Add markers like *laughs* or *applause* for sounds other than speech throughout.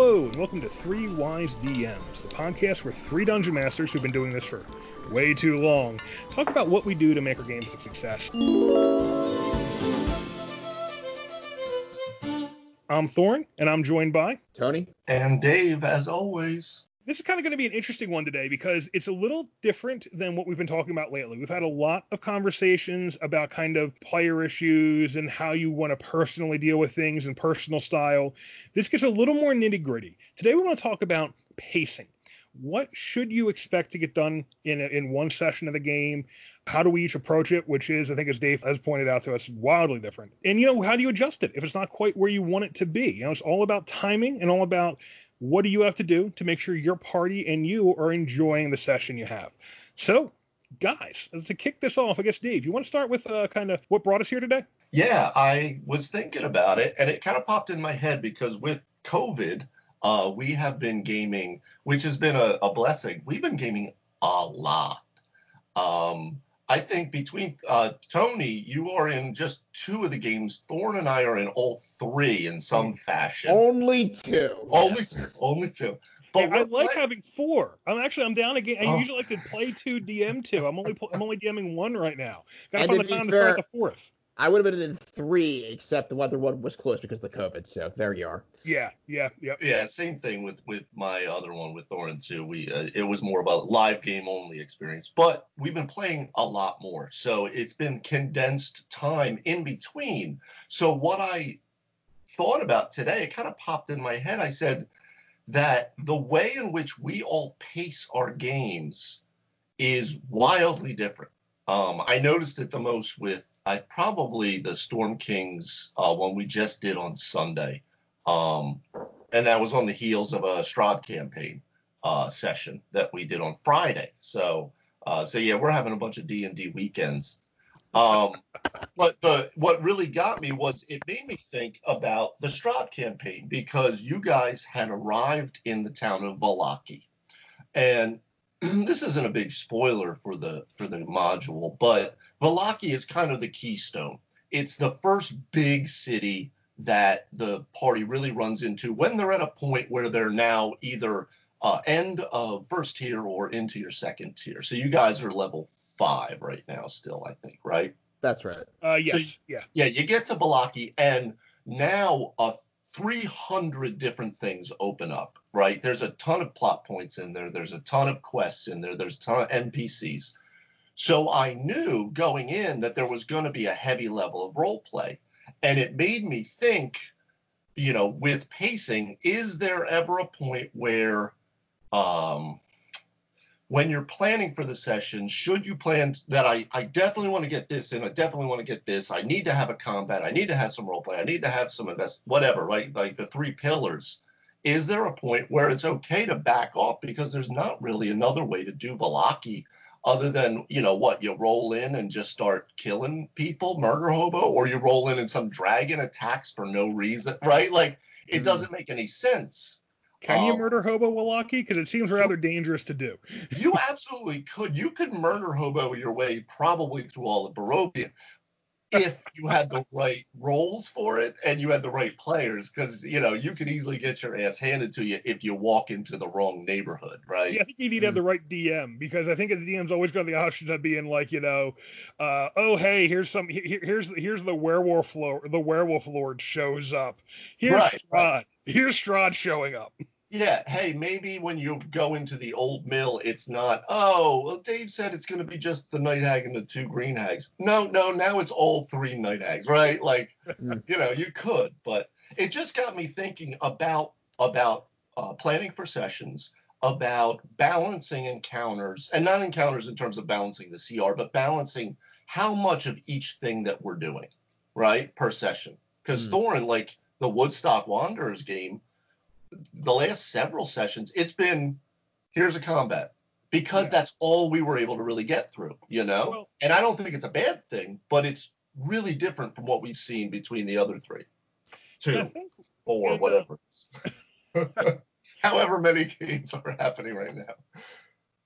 Hello, and welcome to Three Wise DMs, the podcast where three dungeon masters who've been doing this for way too long talk about what we do to make our games a success. I'm Thorn, and I'm joined by Tony. And Dave, as always. This is kind of going to be an interesting one today because it's a little different than what we've been talking about lately. We've had a lot of conversations about kind of player issues and how you want to personally deal with things and personal style. This gets a little more nitty gritty. Today we want to talk about pacing. What should you expect to get done in a, in one session of the game? How do we each approach it? Which is, I think, as Dave has pointed out to us, wildly different. And you know, how do you adjust it if it's not quite where you want it to be? You know, it's all about timing and all about what do you have to do to make sure your party and you are enjoying the session you have? So, guys, to kick this off, I guess, Dave, you want to start with uh, kind of what brought us here today? Yeah, I was thinking about it, and it kind of popped in my head because with COVID, uh, we have been gaming, which has been a, a blessing. We've been gaming a lot. Um, I think between uh, Tony, you are in just two of the games. Thorn and I are in all three in some fashion. Only two. Only two. Only two. But yeah, I like having four. I'm actually I'm down again. I oh. usually like to play two, DM two. I'm only I'm only DMing one right now. Got to find the time to start the fourth. I would have been in three, except the other one was closed because of the COVID. So there you are. Yeah, yeah, yeah. Yeah, same thing with with my other one with Thorin too. We uh, it was more about live game only experience, but we've been playing a lot more, so it's been condensed time in between. So what I thought about today, it kind of popped in my head. I said that the way in which we all pace our games is wildly different. Um, I noticed it the most with I probably the Storm Kings uh, one we just did on Sunday, um, and that was on the heels of a Strahd campaign uh, session that we did on Friday. So, uh, so yeah, we're having a bunch of D and D weekends. Um, but the what really got me was it made me think about the Strahd campaign because you guys had arrived in the town of Vallaki, and *clears throat* this isn't a big spoiler for the for the module, but Vallaki is kind of the keystone. It's the first big city that the party really runs into when they're at a point where they're now either uh, end of first tier or into your second tier. So you guys are level five right now, still, I think, right? That's right. Uh, yes. So, yeah. Yeah, you get to Vallaki, and now a 300 different things open up, right? There's a ton of plot points in there. There's a ton of quests in there. There's a ton of NPCs. So I knew going in that there was going to be a heavy level of role play. And it made me think, you know, with pacing, is there ever a point where, um, when you're planning for the session, should you plan that I, I definitely want to get this in, I definitely want to get this, I need to have a combat, I need to have some role play, I need to have some invest, whatever, right? Like the three pillars. Is there a point where it's okay to back off because there's not really another way to do Vallaki other than, you know, what, you roll in and just start killing people, murder hobo, or you roll in and some dragon attacks for no reason, right? Like it mm. doesn't make any sense. Can um, you murder hobo Vallaki? Because it seems rather dangerous to do. you absolutely could. You could murder hobo your way probably through all of Barovia if you had the right roles for it and you had the right players, because you know you could easily get your ass handed to you if you walk into the wrong neighborhood, right? Yeah, I think you need to have the right DM because I think the DM's always got the option of being like, you know, uh, oh hey, here's some, here, here's here's the werewolf lord, the werewolf lord shows up. Here's right, Strahd. Right. Here's Strahd showing up. Yeah, hey, maybe when you go into the old mill, it's not, oh, well, Dave said it's going to be just the night hag and the two green hags. No, no, now it's all three night hags, right? Like, mm. you know, you could, but it just got me thinking about about uh, planning for sessions, about balancing encounters, and not encounters in terms of balancing the CR, but balancing how much of each thing that we're doing, right, per session. Because mm. Thorin, like the Woodstock Wanderers game, the last several sessions, it's been here's a combat because yeah. that's all we were able to really get through, you know? Well, and I don't think it's a bad thing, but it's really different from what we've seen between the other three, two, four, whatever. *laughs* However many games are happening right now.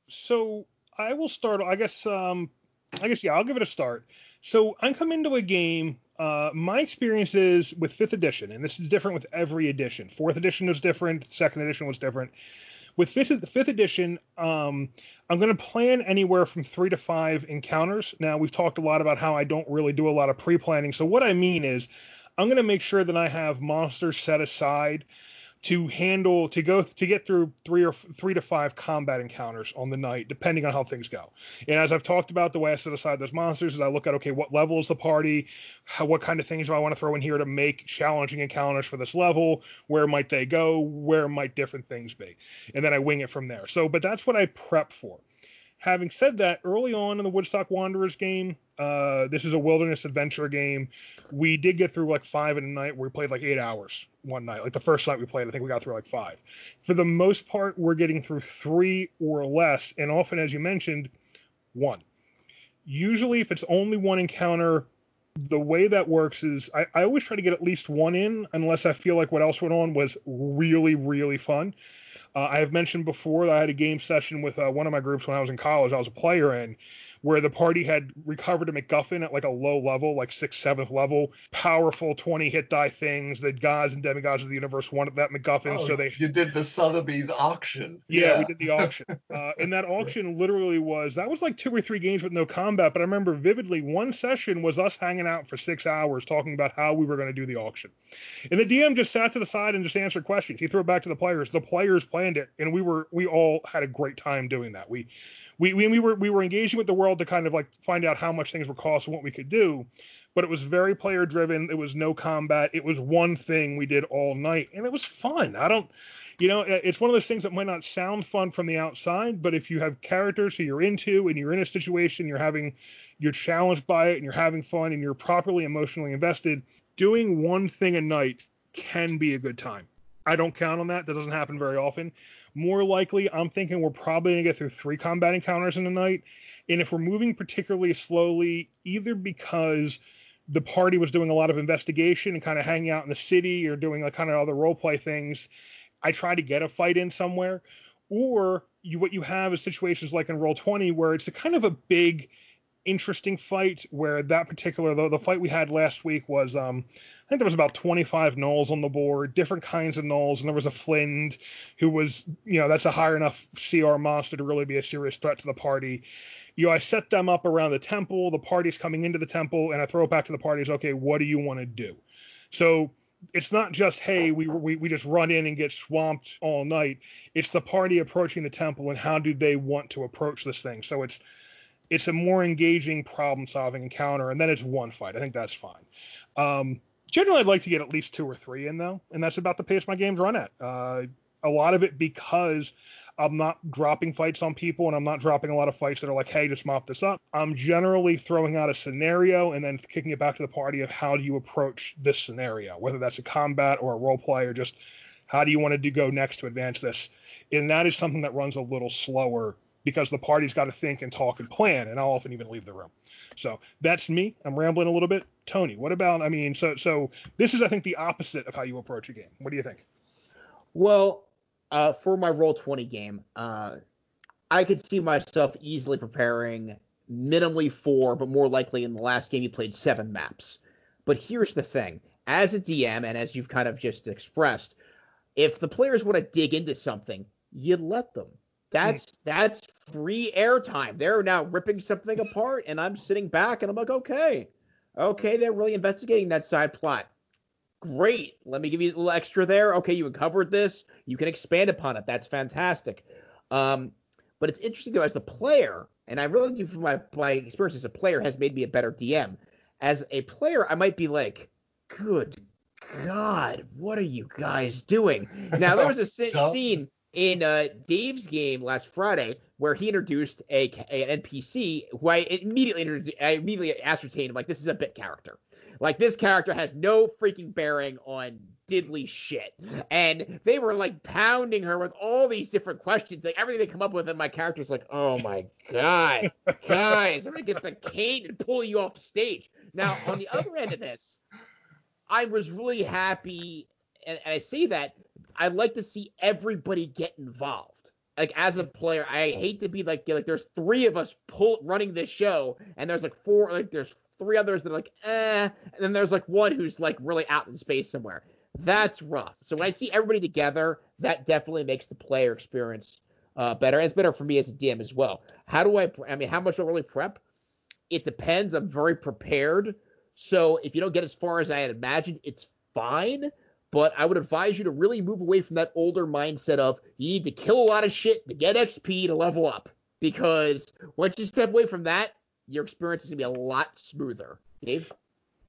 So I will start. I guess. Um, I guess yeah. I'll give it a start. So I'm coming to a game Uh, my experience is with fifth edition, and this is different with every edition. Fourth edition was different. Second edition was different. With fifth, fifth edition, um, I'm going to plan anywhere from three to five encounters. Now, we've talked a lot about how I don't really do a lot of pre planning. So, what I mean is, I'm going to make sure that I have monsters set aside to handle to go to get through three or three to five combat encounters on the night, depending on how things go. And as I've talked about, the way I set aside those monsters is I look at okay, what level is the party, how, what kind of things do I want to throw in here to make challenging encounters for this level, where might they go, where might different things be, and then I wing it from there. So, but that's what I prep for. Having said that, early on in the Woodstock Wanderers game, uh, this is a wilderness adventure game. We did get through like five in a night where we played like eight hours one night. Like the first night we played, I think we got through like five. For the most part, we're getting through three or less, and often, as you mentioned, one. Usually, if it's only one encounter, the way that works is I, I always try to get at least one in, unless I feel like what else went on was really, really fun. Uh, I have mentioned before that I had a game session with uh, one of my groups when I was in college. I was a player in, where the party had recovered a MacGuffin at like a low level, like sixth, seventh level, powerful 20 hit die things. The gods and demigods of the universe wanted that MacGuffin, oh, so they. You did the Sotheby's auction. Yeah, yeah. we did the auction. *laughs* uh, and that auction literally was that was like two or three games with no combat, but I remember vividly one session was us hanging out for six hours talking about how we were going to do the auction. And the DM just sat to the side and just answered questions. He threw it back to the players. The players planned it, and we were we all had a great time doing that. We we, we, we were we were engaging with the world to kind of like find out how much things were cost and what we could do but it was very player driven it was no combat. It was one thing we did all night and it was fun. I don't you know it's one of those things that might not sound fun from the outside but if you have characters who you're into and you're in a situation you're having you're challenged by it and you're having fun and you're properly emotionally invested doing one thing a night can be a good time i don't count on that that doesn't happen very often more likely, I'm thinking we're probably going to get through three combat encounters in a night. And if we're moving particularly slowly, either because the party was doing a lot of investigation and kind of hanging out in the city or doing like kind of other role play things, I try to get a fight in somewhere. Or you, what you have is situations like in Roll20 where it's a kind of a big interesting fight where that particular the, the fight we had last week was um I think there was about 25 gnolls on the board, different kinds of gnolls, and there was a Flind who was, you know, that's a high enough CR monster to really be a serious threat to the party. You know, I set them up around the temple, the party's coming into the temple, and I throw it back to the parties, okay, what do you want to do? So it's not just hey we, we we just run in and get swamped all night it's the party approaching the temple and how do they want to approach this thing so it's it's a more engaging problem solving encounter, and then it's one fight. I think that's fine. Um, generally, I'd like to get at least two or three in though, and that's about the pace my games run at. Uh, a lot of it because I'm not dropping fights on people and I'm not dropping a lot of fights that are like, hey, just mop this up. I'm generally throwing out a scenario and then kicking it back to the party of how do you approach this scenario, whether that's a combat or a role play or just how do you want to do, go next to advance this. And that is something that runs a little slower because the party's got to think and talk and plan, and I'll often even leave the room. So that's me. I'm rambling a little bit. Tony, what about? I mean, so so this is I think the opposite of how you approach a game. What do you think? Well, uh, for my roll 20 game, uh, I could see myself easily preparing minimally four, but more likely in the last game you played seven maps. But here's the thing: as a DM, and as you've kind of just expressed, if the players want to dig into something, you let them that's that's free airtime. They're now ripping something apart, and I'm sitting back and I'm like, okay, okay, they're really investigating that side plot. Great. Let me give you a little extra there. Okay, you uncovered this. You can expand upon it. That's fantastic. Um, but it's interesting though as a player, and I really do from my my experience as a player has made me a better DM. As a player, I might be like, good God, what are you guys doing? *laughs* Now there was a scene in uh, Dave's game last Friday, where he introduced a, a an NPC who I immediately I immediately ascertained I'm like this is a bit character. Like this character has no freaking bearing on diddly shit. And they were like pounding her with all these different questions, like everything they come up with, and my character's like, oh my god, *laughs* guys, I'm gonna get the cane and pull you off stage. Now on the other end of this, I was really happy, and, and I say that I'd like to see everybody get involved. Like as a player, I hate to be like like there's three of us pull running this show, and there's like four like there's three others that are like, eh, and then there's like one who's like really out in space somewhere. That's rough. So when I see everybody together, that definitely makes the player experience uh, better. And it's better for me as a DM as well. How do I? I mean, how much do I really prep? It depends. I'm very prepared. So if you don't get as far as I had imagined, it's fine. But I would advise you to really move away from that older mindset of you need to kill a lot of shit to get XP to level up. Because once you step away from that, your experience is gonna be a lot smoother. Dave?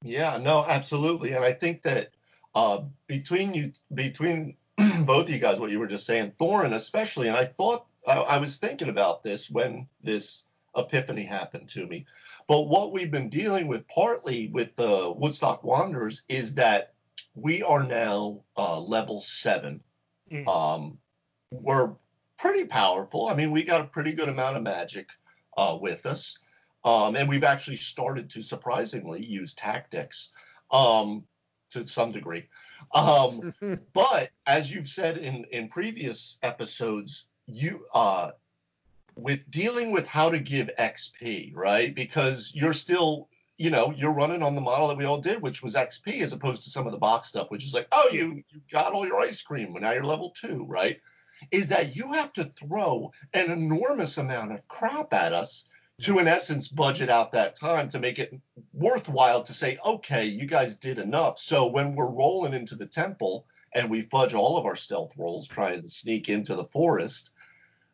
Yeah, no, absolutely. And I think that uh, between you, between *clears throat* both of you guys, what you were just saying, Thorin especially, and I thought I, I was thinking about this when this epiphany happened to me. But what we've been dealing with partly with the Woodstock Wanderers is that we are now uh, level seven. Mm. Um, we're pretty powerful. I mean, we got a pretty good amount of magic uh, with us. Um, and we've actually started to surprisingly use tactics. Um, to some degree. Um, *laughs* but as you've said in in previous episodes, you uh, with dealing with how to give XP, right? Because you're still you know, you're running on the model that we all did, which was XP, as opposed to some of the box stuff, which is like, oh, you you got all your ice cream, now you're level two, right? Is that you have to throw an enormous amount of crap at us to in essence budget out that time to make it worthwhile to say okay you guys did enough so when we're rolling into the temple and we fudge all of our stealth rolls trying to sneak into the forest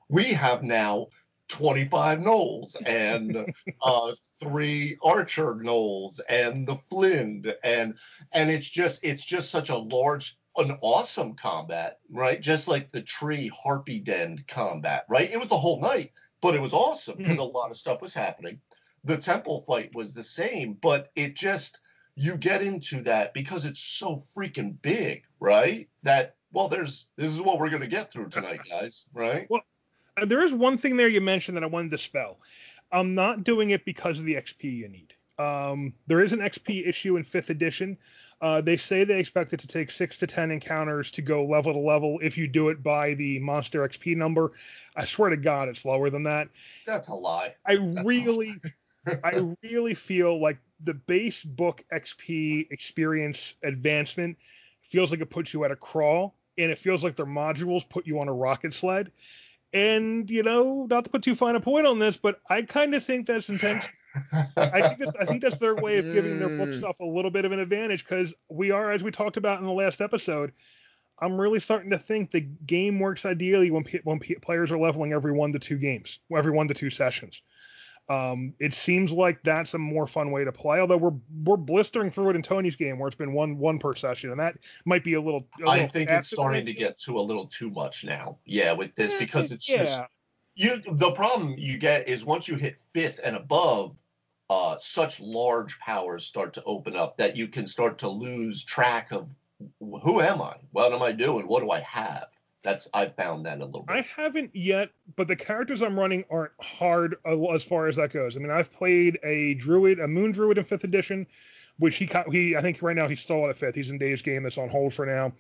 we have now 25 gnolls and *laughs* uh, three archer gnolls and the Flind and and it's just it's just such a large an awesome combat right just like the tree harpy den combat right it was the whole night but it was awesome because mm-hmm. a lot of stuff was happening. The temple fight was the same, but it just you get into that because it's so freaking big, right? That well, there's this is what we're gonna get through tonight, guys, right? Well, there is one thing there you mentioned that I wanted to spell. I'm not doing it because of the XP you need. Um, there is an XP issue in fifth edition. Uh, they say they expect it to take six to ten encounters to go level to level if you do it by the monster XP number. I swear to God, it's lower than that. That's a lie. I That's really, *laughs* I really feel like the base book XP experience advancement feels like it puts you at a crawl, and it feels like their modules put you on a rocket sled. And you know, not to put too fine a point on this, but I kind of think that's intentional. *laughs* I think that's I think that's their way of giving their book mm. stuff a little bit of an advantage because we are, as we talked about in the last episode, I'm really starting to think the game works ideally when when players are leveling every one to two games, every one to two sessions. Um, it seems like that's a more fun way to play. Although we're we're blistering through it in Tony's game where it's been one one per session, and that might be a little. A little I think it's starting to get to a little too much now. Yeah, with this because it's yeah. just you the problem you get is once you hit fifth and above, uh, such large powers start to open up that you can start to lose track of who am I? What am I doing? What do I have? That's I've found that a little bit. I haven't yet, but the characters I'm running aren't hard as far as that goes. I mean, I've played a druid, a moon druid in fifth edition, which he he I think right now he's still at fifth. He's in Dave's game that's on hold for now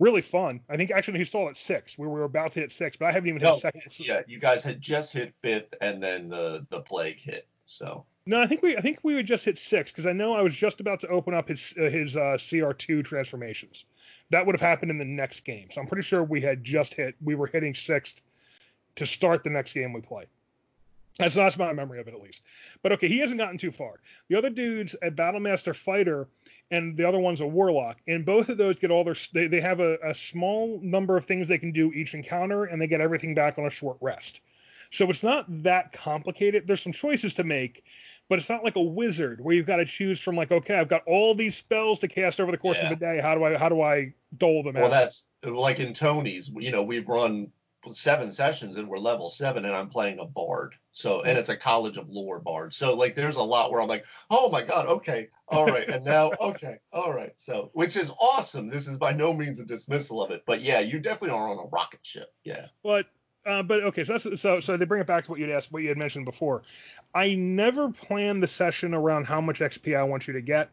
really fun. I think actually he stalled at six. We were about to hit six, but I haven't even hit second. Yeah, you guys had just hit fifth, and then the the plague hit. So. No, I think we I think we would just hit six because I know I was just about to open up his uh, his uh, CR2 transformations. That would have happened in the next game, so I'm pretty sure we had just hit. We were hitting sixth to start the next game we play. That's not my memory of it at least. But okay, he hasn't gotten too far. The other dude's a Battlemaster fighter and the other one's a warlock. And both of those get all their they, they have a, a small number of things they can do each encounter, and they get everything back on a short rest. So it's not that complicated. There's some choices to make, but it's not like a wizard where you've got to choose from like, okay, I've got all these spells to cast over the course yeah. of a day. How do I how do I dole them well, out? Well, that's like in Tony's. You know, we've run seven sessions and we're level seven, and I'm playing a bard. So and it's a College of Lore bard. So like there's a lot where I'm like, oh my god, okay, all right, and now *laughs* okay, all right. So which is awesome. This is by no means a dismissal of it, but yeah, you definitely are on a rocket ship. Yeah. But uh, but okay, so that's so so they bring it back to what you'd asked, what you had mentioned before. I never plan the session around how much XP I want you to get.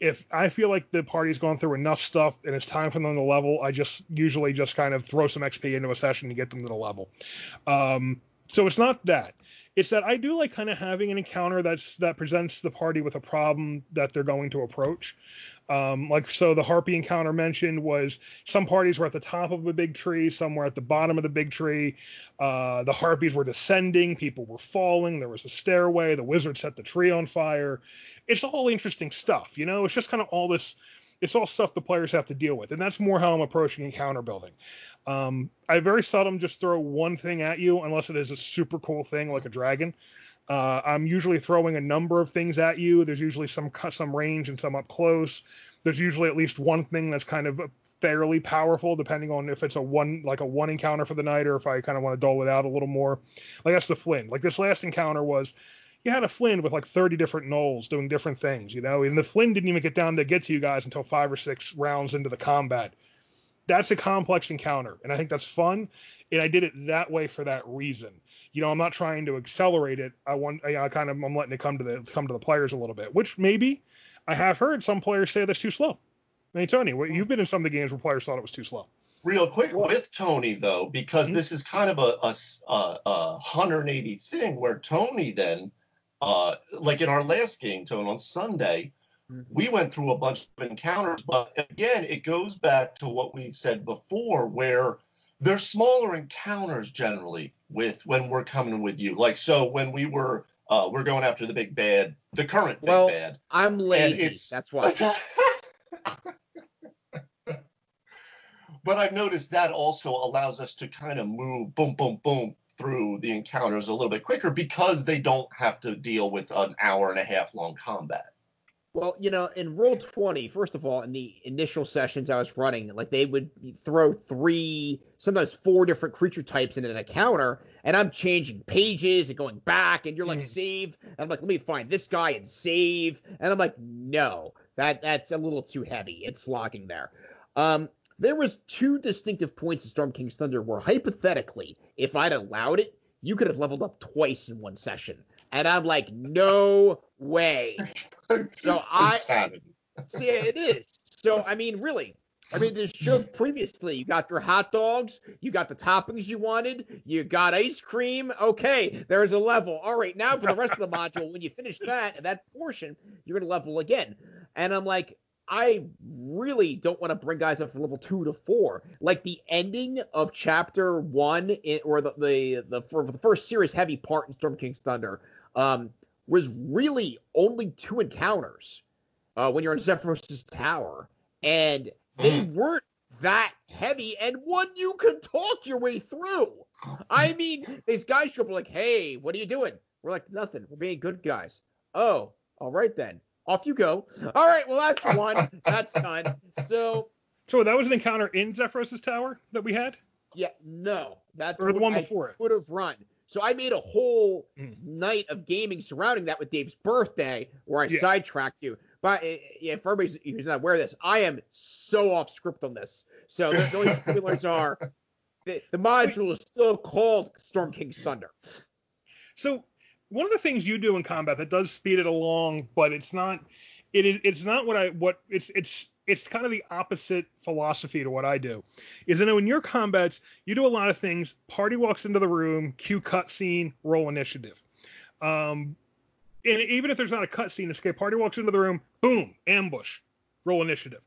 If I feel like the party's gone through enough stuff and it's time for them to level, I just usually just kind of throw some XP into a session to get them to the level. Um, So it's not that. It's that I do like kind of having an encounter that's that presents the party with a problem that they're going to approach. Um, like so, the harpy encounter mentioned was some parties were at the top of a big tree, some were at the bottom of the big tree. Uh, the harpies were descending, people were falling. There was a stairway. The wizard set the tree on fire. It's all interesting stuff, you know. It's just kind of all this. It's all stuff the players have to deal with, and that's more how I'm approaching encounter building. Um, I very seldom just throw one thing at you unless it is a super cool thing like a dragon. Uh, I'm usually throwing a number of things at you. There's usually some some range and some up close. There's usually at least one thing that's kind of fairly powerful, depending on if it's a one like a one encounter for the night or if I kind of want to dole it out a little more. Like that's the Flind. Like this last encounter was, you had a Flind with like 30 different gnolls doing different things, you know, and the Flind didn't even get down to get to you guys until five or six rounds into the combat. That's a complex encounter, and I think that's fun. And I did it that way for that reason you know, I'm not trying to accelerate it. I want, I, I kind of, I'm letting it come to the come to the players a little bit, which maybe I have heard some players say that's too slow. I mean, Tony, you've been in some of the games where players thought it was too slow. Real quick with Tony though, because mm-hmm. this is kind of a, a, a, a 180 thing where Tony then, uh, like in our last game, Tone, on Sunday, mm-hmm. we went through a bunch of encounters, but again, it goes back to what we've said before, where they're smaller encounters generally with when we're coming with you. Like so when we were uh, we're going after the big bad, the current big well, bad. I'm lazy. That's why. *laughs* but I've noticed that also allows us to kind of move boom, boom, boom through the encounters a little bit quicker because they don't have to deal with an hour and a half long combat. Well, you know, in roll 20, first of all, in the initial sessions I was running, like they would throw three, sometimes four different creature types in an encounter, and I'm changing pages and going back, and you're like, mm. save. And I'm like, let me find this guy and save. And I'm like, no, that that's a little too heavy. It's logging there. Um, there was two distinctive points in Storm King's Thunder where hypothetically, if I'd allowed it, you could have leveled up twice in one session. And I'm like, no way. *laughs* so I see it is. So I mean, really, I mean, this show previously, you got your hot dogs, you got the toppings you wanted, you got ice cream. Okay, there's a level. All right, now for the rest of the module, when you finish that that portion, you're gonna level again. And I'm like, I really don't want to bring guys up from level two to four. Like the ending of chapter one, in, or the the the, for the first serious heavy part in Storm King's Thunder, um, was really only two encounters uh, when you're in Zephyros's tower, and they mm. weren't that heavy, and one you could talk your way through. I mean, these guys show up like, "Hey, what are you doing?" We're like, "Nothing. We're being good guys." Oh, all right then. Off you go. *laughs* All right, well that's one. that's done. So. So that was an encounter in Zephyros's tower that we had. Yeah, no, that's or the one before I it. Would have run. So I made a whole mm. night of gaming surrounding that with Dave's birthday, where I yeah. sidetracked you. But eh, if everybody's who's not aware of this, I am so off script on this. So the, the only spoilers *laughs* are the, the module is still called Storm King's Thunder. So one of the things you do in combat that does speed it along, but it's not it is it's not what I what it's it's it's kind of the opposite philosophy to what I do. Is that in your combats, you do a lot of things. Party walks into the room, cue cutscene, roll initiative. Um, and even if there's not a cutscene, it's okay. Party walks into the room, boom, ambush, roll initiative,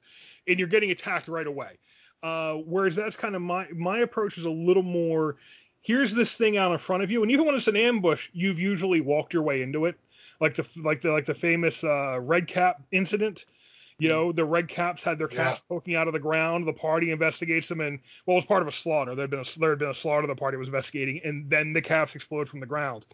and you're getting attacked right away. Uh, whereas that's kind of my my approach is a little more. Here's this thing out in front of you, and even when it's an ambush, you've usually walked your way into it, like the like the like the famous uh, red cap incident you know, the red caps had their caps yeah. poking out of the ground. The party investigates them, and well, it was part of a slaughter. There had been a there had been a slaughter. The party was investigating, and then the caps explode from the ground.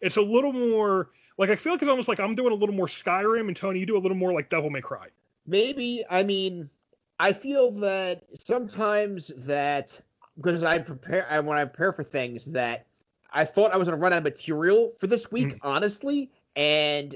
It's a little more like I feel like it's almost like I'm doing a little more Skyrim, and Tony, you do a little more like Devil May Cry. Maybe. I mean, I feel that sometimes that because I prepare I, when I prepare for things that I thought I was gonna run out of material for this week, mm. honestly, and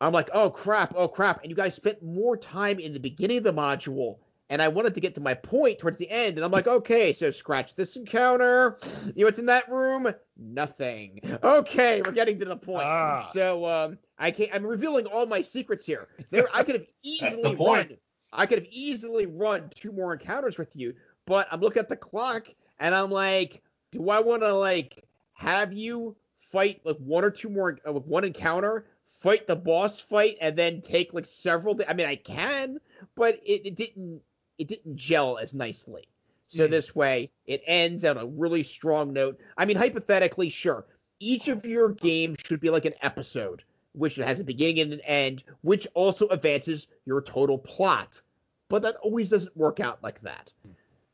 I'm like, oh crap, oh crap. And you guys spent more time in the beginning of the module, and I wanted to get to my point towards the end. And I'm like, okay, so scratch this encounter. You know what's in that room? Nothing. Okay, we're getting to the point. Ah. So um, I can't, I'm revealing all my secrets here. There, I could have *laughs* easily run. I could have easily run two more encounters with you, but I'm looking at the clock and I'm like, do I want to like have you fight like one or two more, uh, one encounter, fight the boss fight, and then take like several. I mean, I can, but it, it didn't it didn't gel as nicely. So mm. this way, it ends on a really strong note. I mean, hypothetically, sure, each of your games should be like an episode, which has a beginning and an end, which also advances your total plot. But that always doesn't work out like that.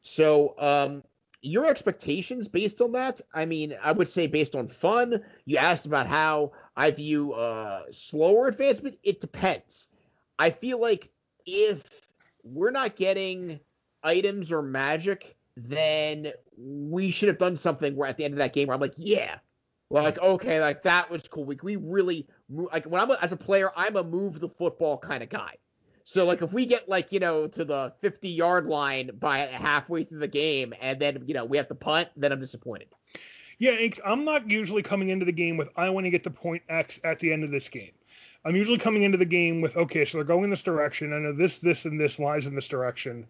So, um, your expectations based on that? I mean, I would say based on fun. You asked about how I view uh, slower advancement. It depends. I feel like if we're not getting items or magic, then we should have done something where at the end of that game where I'm like, yeah, like okay, like that was cool. We, we really like when I'm a, as a player, I'm a move the football kind of guy. So like if we get like you know to the 50 yard line by halfway through the game and then you know we have to punt, then I'm disappointed. Yeah, I'm not usually coming into the game with I want to get to point X at the end of this game. I'm usually coming into the game with okay, so they're going this direction. I know this, this, and this lies in this direction,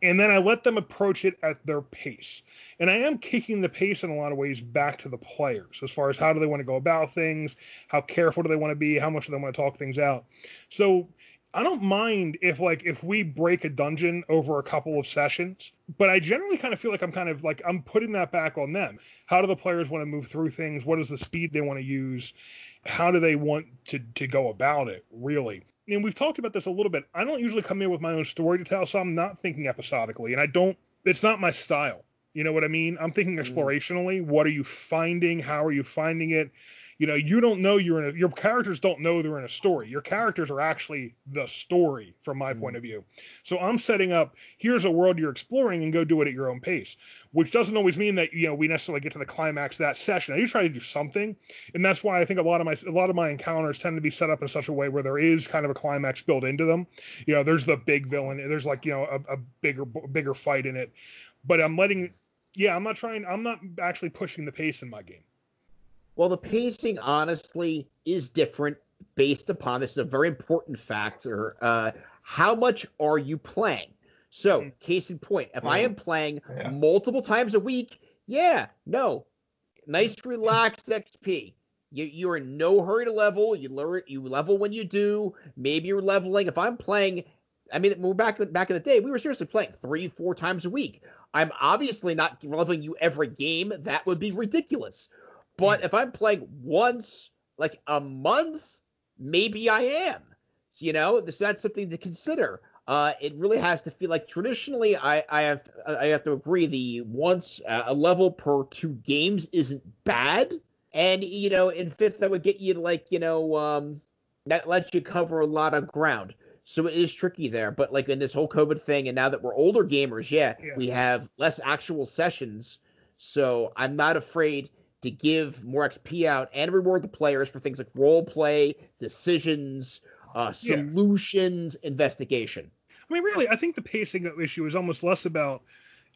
and then I let them approach it at their pace. And I am kicking the pace in a lot of ways back to the players as far as how do they want to go about things, how careful do they want to be, how much do they want to talk things out. So I don't mind if like if we break a dungeon over a couple of sessions, but I generally kind of feel like I'm kind of like I'm putting that back on them. How do the players want to move through things? What is the speed they want to use? How do they want to to go about it? Really. And we've talked about this a little bit. I don't usually come in with my own story to tell, so I'm not thinking episodically, and I don't. It's not my style. You know what I mean? I'm thinking mm. explorationally. What are you finding? How are you finding it? You know you don't know you're in a, your characters don't know they're in a story. Your characters are actually the story from my mm. point of view. So i'm setting up here's a world you're exploring and go do it at your own pace which doesn't always mean that you know we necessarily get to the climax of that session. I do try to do something and that's why i think a lot of my a lot of my encounters tend to be set up in such a way where there is kind of a climax built into them. You know there's the big villain there's like you know a, a bigger bigger fight in it. But i'm letting yeah i'm not trying i'm not actually pushing the pace in my game well, the pacing honestly is different based upon this is a very important factor. Uh, how much are you playing? So, mm. case in point, if mm. I am playing yeah. multiple times a week, yeah, no, nice relaxed XP. You, you're in no hurry to level. You learn, you level when you do. Maybe you're leveling. If I'm playing, I mean, we're back back in the day, we were seriously playing three, four times a week. I'm obviously not leveling you every game. That would be ridiculous. But mm. if I'm playing once, like a month, maybe I am. So, you know, this that's something to consider. Uh, it really has to feel like traditionally, I, I have I have to agree the once uh, a level per two games isn't bad, and you know in fifth that would get you like you know um, that lets you cover a lot of ground. So it is tricky there, but like in this whole COVID thing, and now that we're older gamers, yeah, yeah. we have less actual sessions. So I'm not afraid to give more XP out and reward the players for things like role play, decisions, uh, solutions, yeah. investigation. I mean, really, I think the pacing issue is almost less about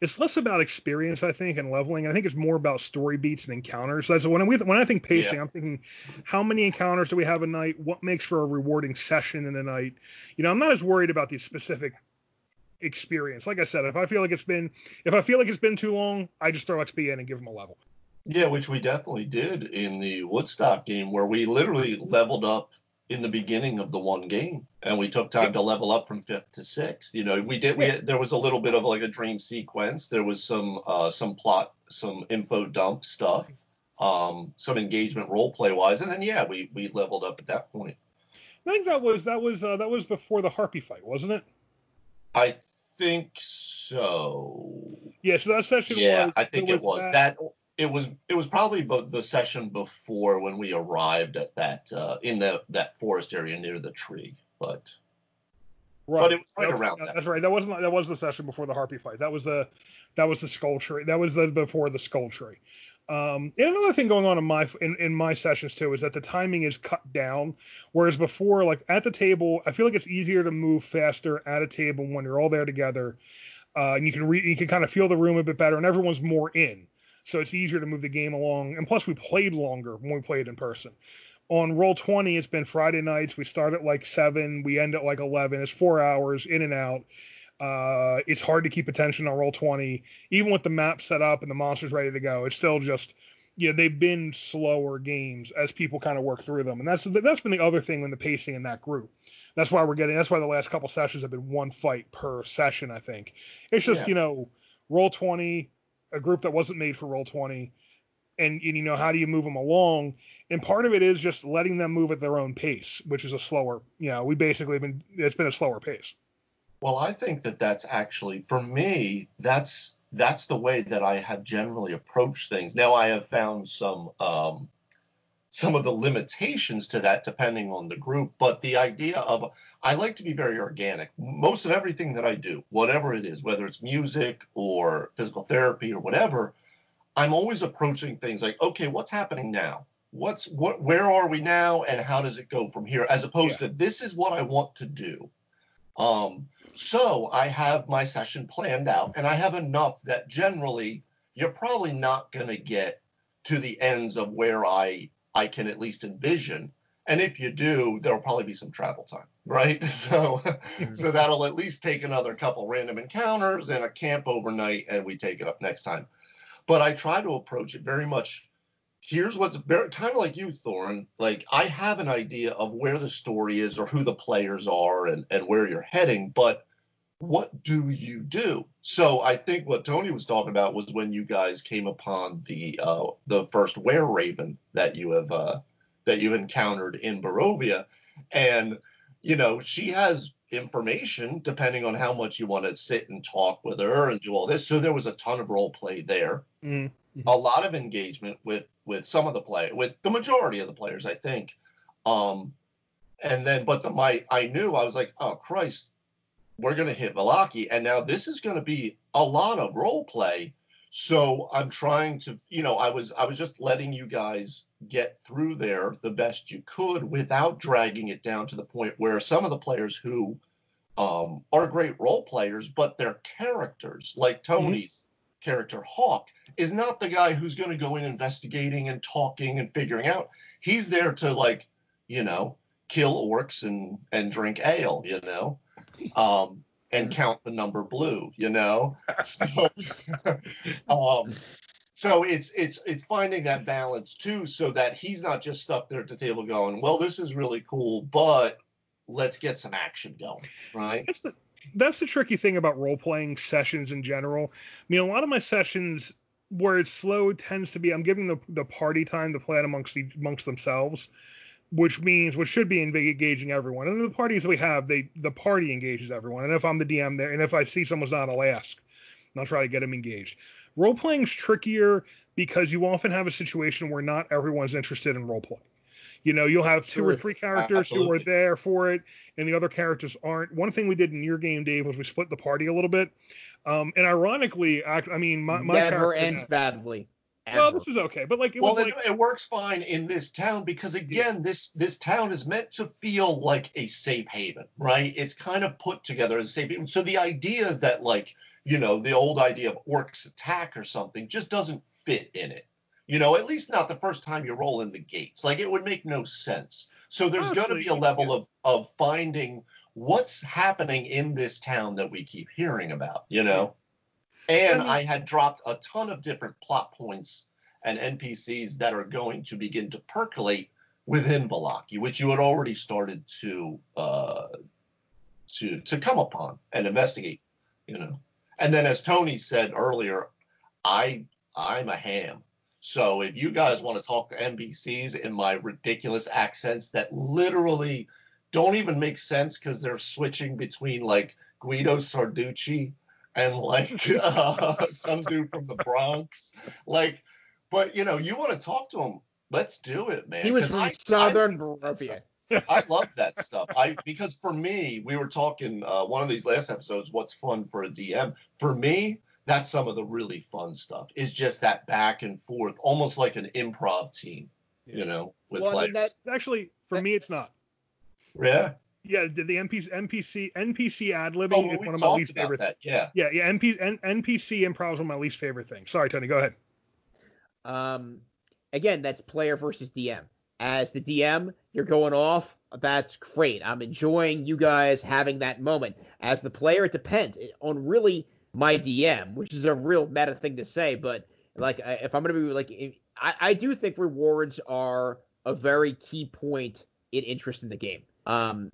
it's less about experience, I think, and leveling. I think it's more about story beats and encounters. So when I when I think pacing, yeah. I'm thinking how many encounters do we have a night? What makes for a rewarding session in a night? You know, I'm not as worried about the specific experience. Like I said, if I feel like it's been if I feel like it's been too long, I just throw XP in and give them a level. Yeah, which we definitely did in the Woodstock game, where we literally leveled up in the beginning of the one game, and we took time to level up from fifth to sixth. You know, we did. We had, there was a little bit of like a dream sequence. There was some uh, some plot, some info dump stuff, um, some engagement role play wise, and then yeah, we we leveled up at that point. I think that was that was uh, that was before the harpy fight, wasn't it? I think so. Yeah, so that session yeah, was. I think it was that, that it was it was probably the session before when we arrived at that uh, in the that forest area near the tree, but right. but it was right around that. That's right. That wasn't that was the session before the harpy fight. That was the that was the skull tree. That was the before the skull tree. Um, and another thing going on in my in, in my sessions too is that the timing is cut down. Whereas before, like at the table, I feel like it's easier to move faster at a table when you're all there together, uh, and you can re- you can kind of feel the room a bit better, and everyone's more in so it's easier to move the game along. And plus, we played longer when we played in person. On Roll 20, it's been Friday nights. We start at like seven, we end at like 11. It's four hours in and out. Uh, it's hard to keep attention on Roll 20, even with the map set up and the monsters ready to go. It's still just yeah, they've been slower games as people kind of work through them, and that's that's been the other thing in the pacing in that group. That's why we're getting. That's why the last couple sessions have been one fight per session. I think it's just Yeah. you know roll twenty, a group that wasn't made for roll twenty, and, and you know how do you move them along? And part of it is just letting them move at their own pace, which is a slower. You know, we basically been it's been a slower pace. Well, I think that that's actually for me. That's that's the way that I have generally approached things. Now I have found some um, some of the limitations to that depending on the group, but the idea of I like to be very organic. Most of everything that I do, whatever it is, whether it's music or physical therapy or whatever, I'm always approaching things like, okay, what's happening now? What's what? Where are we now, and how does it go from here? As opposed to this is what I want to do. Um, so I have my session planned out, and I have enough that generally you're probably not going to get to the ends of where I I can at least envision. And if you do, there'll probably be some travel time, right? *laughs* So so mm-hmm. that'll at least take another couple random encounters and a camp overnight, and we take it up next time. But I try to approach it very much. Here's what's very kind of like you, Thorin. Like I have an idea of where the story is or who the players are and, and where you're heading, but what do you do? So I think what Tony was talking about was when you guys came upon the uh, the first were raven that you have uh, that you encountered in Barovia, and you know she has information depending on how much you want to sit and talk with her and do all this. So there was a ton of role play there, Mm. a lot of engagement with with some of the play with the majority of the players, I think. Um, and then, but the my I knew I was like, oh Christ, we're gonna hit Vallaki, and now this is gonna be a lot of role play. So I'm trying to, you know, I was I was just letting you guys get through there the best you could without dragging it down to the point where some of the players who um, are great role players, but they're characters like Tony's character Hawk is not the guy who's going to go in investigating and talking and figuring out. He's there to like, you know, kill orcs and and drink ale, you know, um, and count the number blue, you know. *laughs* So, *laughs* um, so it's it's it's finding that balance too, so that he's not just stuck there at the table going, well, this is really cool, but let's get some action going, right? That's the that's the tricky thing about role playing sessions in general. I mean, a lot of my sessions where it's slow tends to be I'm giving the the party time to play it amongst the, amongst themselves, which means which should be engaging everyone. And the parties we have, they the party engages everyone. And if I'm the DM there, and if I see someone's not, I'll ask. And I'll try to get them engaged. Role playing's trickier because you often have a situation where not everyone's interested in role play. You know, you'll have two or three characters who are there for it, and the other characters aren't. One thing we did in your game, Dave, was we split the party a little bit. Um, and ironically, I, I mean, my, my Never ends badly. Well, this was okay, but like it well, was it, like it works fine in this town because again, this this town is meant to feel like a safe haven, right? It's kind of put together as a safe haven. So the idea that like you know the old idea of orcs attack or something just doesn't fit in it. You know, at least not the first time you roll in the gates. Like it would make no sense. So there's going to be a level of of finding what's happening in this town that we keep hearing about. You know. And I mean- I had dropped a ton of different plot points and NPCs that are going to begin to percolate within Vallaki, which you had already started to uh, to to come upon and investigate, you know. And then, as Tony said earlier, I I'm a ham. So if you guys want to talk to NPCs in my ridiculous accents that literally don't even make sense because they're switching between like Guido Sarducci and like *laughs* uh, some dude from the Bronx, like but you know, you want to talk to him, let's do it, man. he was from I- Southern I- Barovia. I love that stuff. I because for me, we were talking uh, one of these last episodes. What's fun for a DM? For me, that's some of the really fun stuff. Is just that back and forth, almost like an improv team. You know, with Well, I mean, players. actually for me it's not. yeah. Yeah, the, the NPC NPC NPC ad libbing Oh, well, is one of my least favorite. that. Yeah. Yeah, yeah, NP, N, NPC improv is one of my least favorite things. Sorry, Tony, go ahead. Um, again, that's player versus DM. As the DM, you're going off. That's great. I'm enjoying you guys having that moment. As the player, it depends on really my DM, which is a real meta thing to say. But like, if I'm gonna be like, I, I do think rewards are a very key point in interest in the game. Um,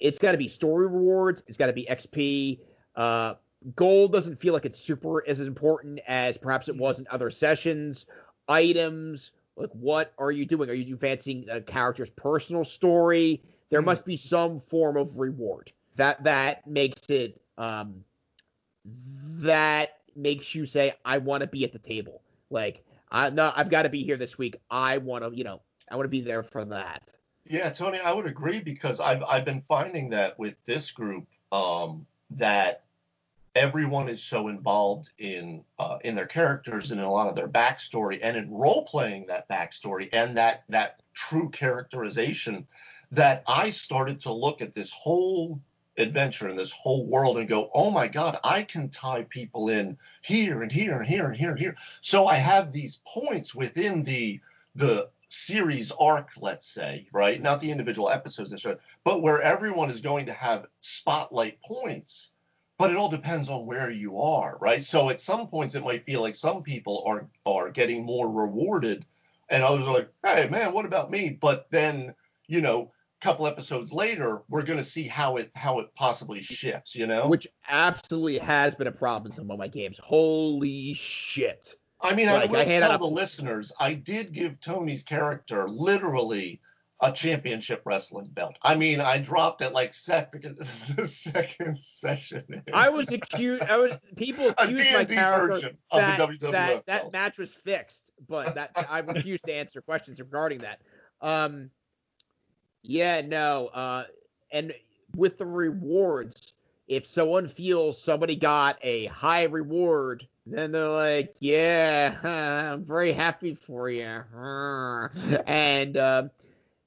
it's got to be story rewards. It's got to be XP. Uh, gold doesn't feel like it's super as important as perhaps it was in other sessions. Items, like what are you doing? Are you advancing a character's personal story? There mm. must be some form of reward. That that makes it um, that makes you say, I want to be at the table. Like I no, I've got to be here this week. I want to, you know, I want to be there for that. Yeah, Tony, I would agree because I've I've been finding that with this group um, that everyone is so involved in uh, in their characters and in a lot of their backstory and in role playing that backstory and that that true characterization that I started to look at this whole adventure in this whole world and go, oh my God, I can tie people in here and here and here and here and here. So I have these points within the the series arc, let's say, right? Not the individual episodes, but where everyone is going to have spotlight points. But it all depends on where you are, right? So at some points it might feel like some people are are getting more rewarded, and others are like, hey man, what about me? But then, you know, a couple episodes later, we're going to see how it how it possibly shifts, you know? Which absolutely has been a problem in some of my games. Holy shit. I mean, like, I will I tell the listeners, I did give Tony's character literally a championship wrestling belt. I mean, I dropped it like second *laughs* the second session. I was accused. I was people *laughs* accused my character that that, that match was fixed, but that I refused to answer questions regarding that. Um, yeah, no. Uh, and with the rewards, if someone feels somebody got a high reward, then they're like, yeah, *laughs* I'm very happy for you. *laughs* and uh,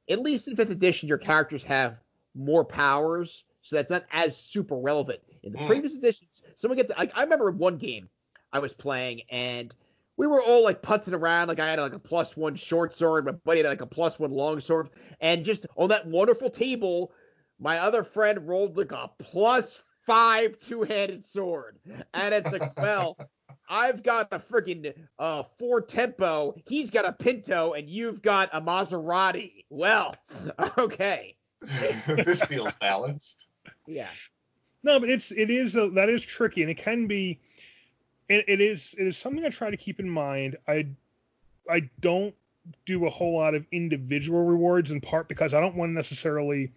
at least in fifth edition, your characters have more powers, so that's not as super relevant. In the mm. previous editions, someone gets like I remember one game I was playing and we were all like putzing around. Like I had like a plus one short sword, my buddy had like a plus one long sword, and just on that wonderful table, my other friend rolled like a plus five two-handed sword, and it's like, *laughs* well, I've got a freaking uh, Ford Tempo, he's got a Pinto, and you've got a Maserati. Well, *laughs* okay. *laughs* this feels balanced. Yeah. No, but it's it is a, that is tricky, and it can be it, it is it is something I try to keep in mind. I I don't do a whole lot of individual rewards in part because I don't want to necessarily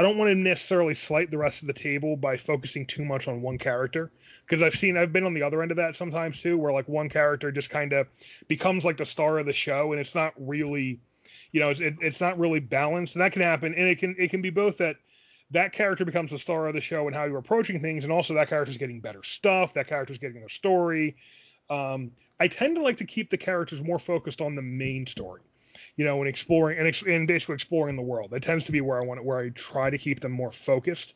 I don't want to necessarily slight the rest of the table by focusing too much on one character because I've seen I've been on the other end of that sometimes too where like one character just kind of becomes like the star of the show and it's not really you know it's, it, it's not really balanced and that can happen and it can it can be both that that character becomes the star of the show and how you're approaching things, and also that character's getting better stuff, that character's getting a story. Um, I tend to like to keep the characters more focused on the main story, you know, and exploring and, ex- and basically exploring the world. That tends to be where I want it, where I try to keep them more focused.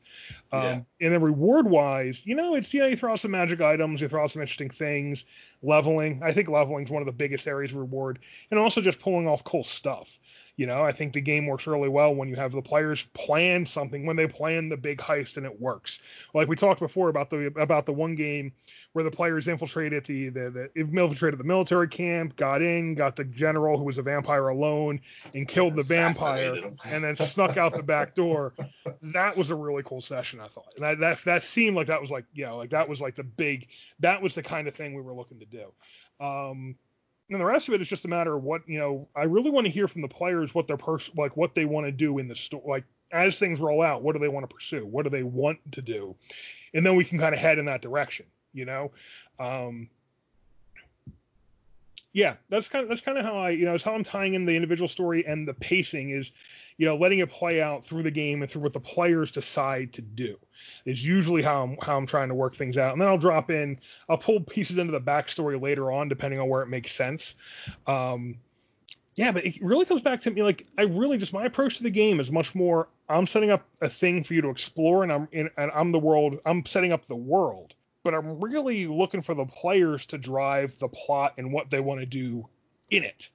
Um, yeah. And then reward wise, you know, it's you know you throw out some magic items, you throw out some interesting things, leveling. I think leveling is one of the biggest areas of reward, and also just pulling off cool stuff. You know, I think the game works really well when you have the players plan something, when they plan the big heist and it works. Like we talked before about the about the one game where the players infiltrated the the, the infiltrated the military camp, got in, got the general who was a vampire alone, and killed the vampire, and then snuck out the back door. That was a really cool session, I thought. And that, that that seemed like that was like you know like that was like the big that was the kind of thing we were looking to do. Um, and the rest of it is just a matter of what you know. I really want to hear from the players what their pers- like what they want to do in the store. Like as things roll out, what do they want to pursue? What do they want to do? And then we can kind of head in that direction. You know. Um, yeah, that's kind of that's kind of how I you know it's how I'm tying in the individual story and the pacing is, you know, letting it play out through the game and through what the players decide to do is usually how I'm how I'm trying to work things out. And then I'll drop in, I'll pull pieces into the backstory later on, depending on where it makes sense. Um, yeah, but it really comes back to me like I really just my approach to the game is much more I'm setting up a thing for you to explore, and I'm in, and I'm the world. I'm setting up the world, but I'm really looking for the players to drive the plot and what they want to do in it.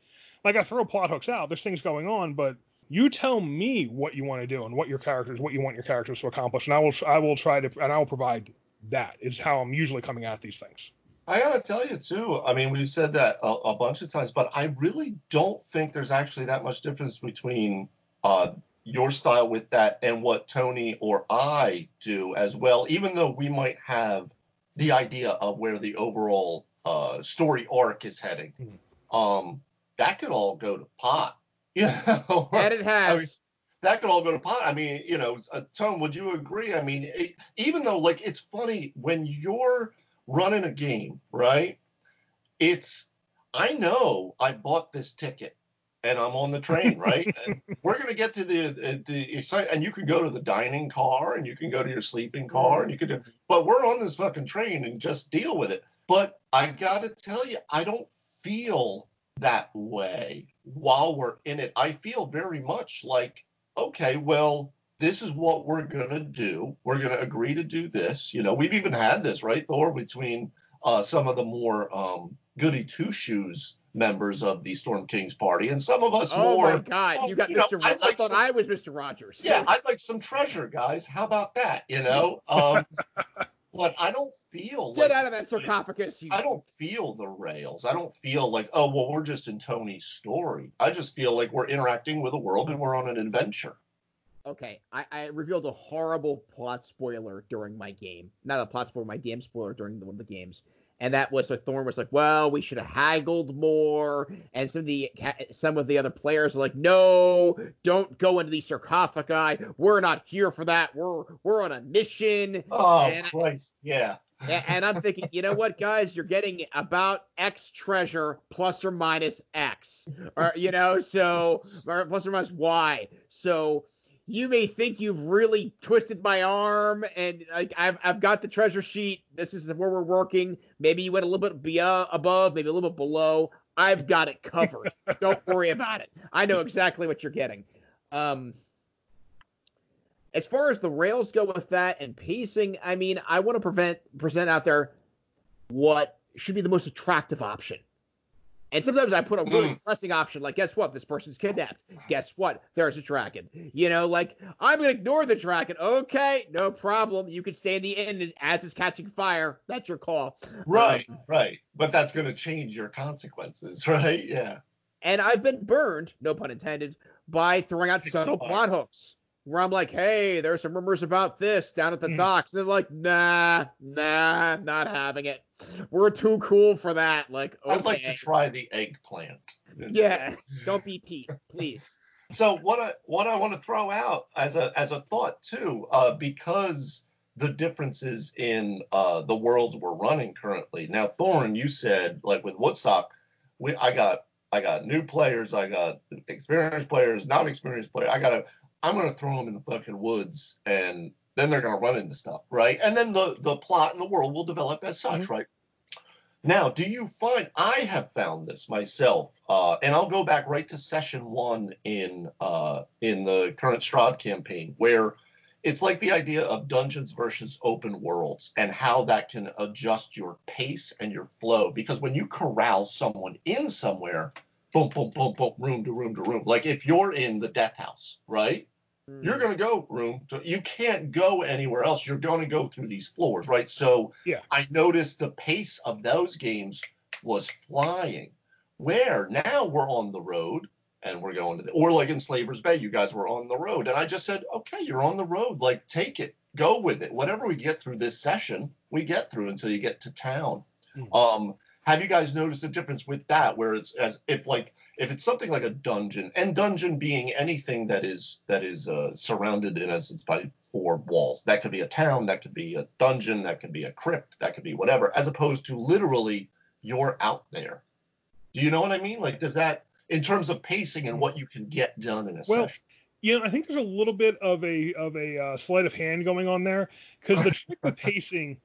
Like I throw plot hooks out, there's things going on, but you tell me what you want to do and what your characters, what you want your characters to accomplish, and I will I will try to and I will provide that. Is how I'm usually coming at these things. I gotta tell you too. I mean, we've said that a, a, bunch of times, but I really don't think there's actually that much difference between uh, your style with that and what Tony or I do as well. Even though we might have the idea of where the overall uh, story arc is heading, mm-hmm. um, that could all go to pot. *laughs* You know, and it has. I mean, that could all go to pot. I mean, you know, uh, Tom, would you agree? I mean, it, even though like it's funny when you're running a game, right? It's I know I bought this ticket and I'm on the train, right? and we're gonna get to the uh, the and you can go to the dining car and you can go to your sleeping car and you can do, but we're on this fucking train and just deal with it. But I gotta tell you, I don't feel that way while we're in it. I feel very much like, okay, well, this is what we're gonna do. We're gonna agree to do this. You know, we've even had this, right, Thor, between uh, some of the more um, goody two shoes members of the Storm Kings party, and some of us oh more. Oh my God, you got you Mr. Know, Ro- like I thought some, I was Mr. Rogers. Yeah, I'd like some treasure, guys. How about that? You know. *laughs* Um, but I don't feel get like, out of that sarcophagus. You... I don't feel the rails. I don't feel like oh well we're just in Tony's story. I just feel like we're interacting with a world and we're on an adventure. Okay, I, I revealed a horrible plot spoiler during my game. Not a plot spoiler, my DM spoiler during one of the games and that was like Thorn was like, well, we should have haggled more, and some of the some of the other players are like, no, don't go into the sarcophagi. We're not here for that. We're we're on a mission. Oh and Christ, I, yeah. and I'm thinking, you know what, guys, you're getting about X treasure plus or minus X, or you know, so or plus or minus Y. So you may think you've really twisted my arm and like I've, I've got the treasure sheet. This is where we're working. Maybe you went a little bit beyond, above, maybe a little bit below. I've got it covered. *laughs* Don't worry about it. I know exactly what you're getting. Um, as far as the rails go with that and pacing, I mean, I want to prevent present out there what should be the most attractive option. And sometimes I put a really mm. pressing option, like, guess what? This person's kidnapped. Guess what? There's a dragon. You know, like, I'm going to ignore the dragon. Okay, no problem. You can stay in the inn as it's catching fire. That's your call. Right, um, right. But that's going to change your consequences, *laughs* right? Yeah. And I've been burned, no pun intended, by throwing out subtle plot hooks where I'm like, hey, there's some rumors about this down at the mm. docks. And they're like, nah, nah, not having it. We're too cool for that. Like, okay. I'd like to try the eggplant. Yeah, don't be Pete, please. *laughs* So what I what I want to throw out as a as a thought too, uh, because the differences in uh, the worlds we're running currently. Now, Thorn, you said like with Woodstock, we I got I got new players, I got experienced players, not experienced players. I got to I'm gonna throw them in the fucking woods, and then they're gonna run into stuff, right? And then the the plot and the world will develop as such, mm-hmm. right? Now, do you find I have found this myself, uh, and I'll go back right to session one in uh, in the current Strahd campaign, where it's like the idea of dungeons versus open worlds and how that can adjust your pace and your flow. Because when you corral someone in somewhere, boom, boom, boom, boom, room to room to room. Like if you're in the death house, right? Mm. You're going to go room to, you can't go anywhere else. You're going to go through these floors, right? So yeah. I noticed the pace of those games was flying. Where now we're on the road and we're going to the, or like in Slaver's Bay, you guys were on the road. And I just said, okay, you're on the road. Like take it, go with it. Whatever we get through this session, we get through until you get to town. Mm. Um, have you guys noticed a difference with that, where it's as if like if it's something like a dungeon, and dungeon being anything that is that is uh, surrounded in essence by four walls. That could be a town, that could be a dungeon, that could be a crypt, that could be whatever, as opposed to literally you're out there. Do you know what I mean? Like, does that in terms of pacing and what you can get done in a well, session? You know, I think there's a little bit of a of a uh, sleight of hand going on there because the trick with *laughs* pacing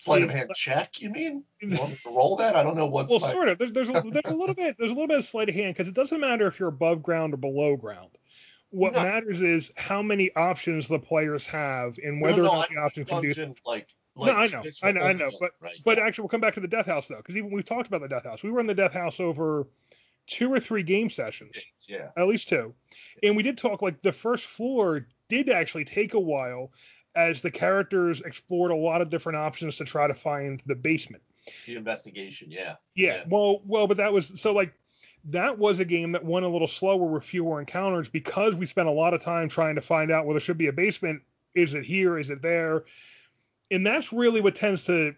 sleight of hand check. You mean? *laughs* You want me to roll that? I don't know what's. Well, sort of. There's there's a, there's a little bit there's a little bit of sleight of hand because it doesn't matter if you're above ground or below ground. What no. matters is how many options the players have and whether no, no, or not the options can do. Like, like no, I know, I know, I know, but right, but yeah. actually, we'll come back to the Death House though, because even we've talked about the Death House. We were in the Death House over two or three game sessions, yeah, at least two, and we did talk like the first floor did actually take a while as the characters explored a lot of different options to try to find the basement. The investigation, yeah. Yeah, Yeah. well, well, but that was so like that was a game that went a little slower with fewer encounters because we spent a lot of time trying to find out well there should be a basement. Is it here? Is it there? And that's really what tends to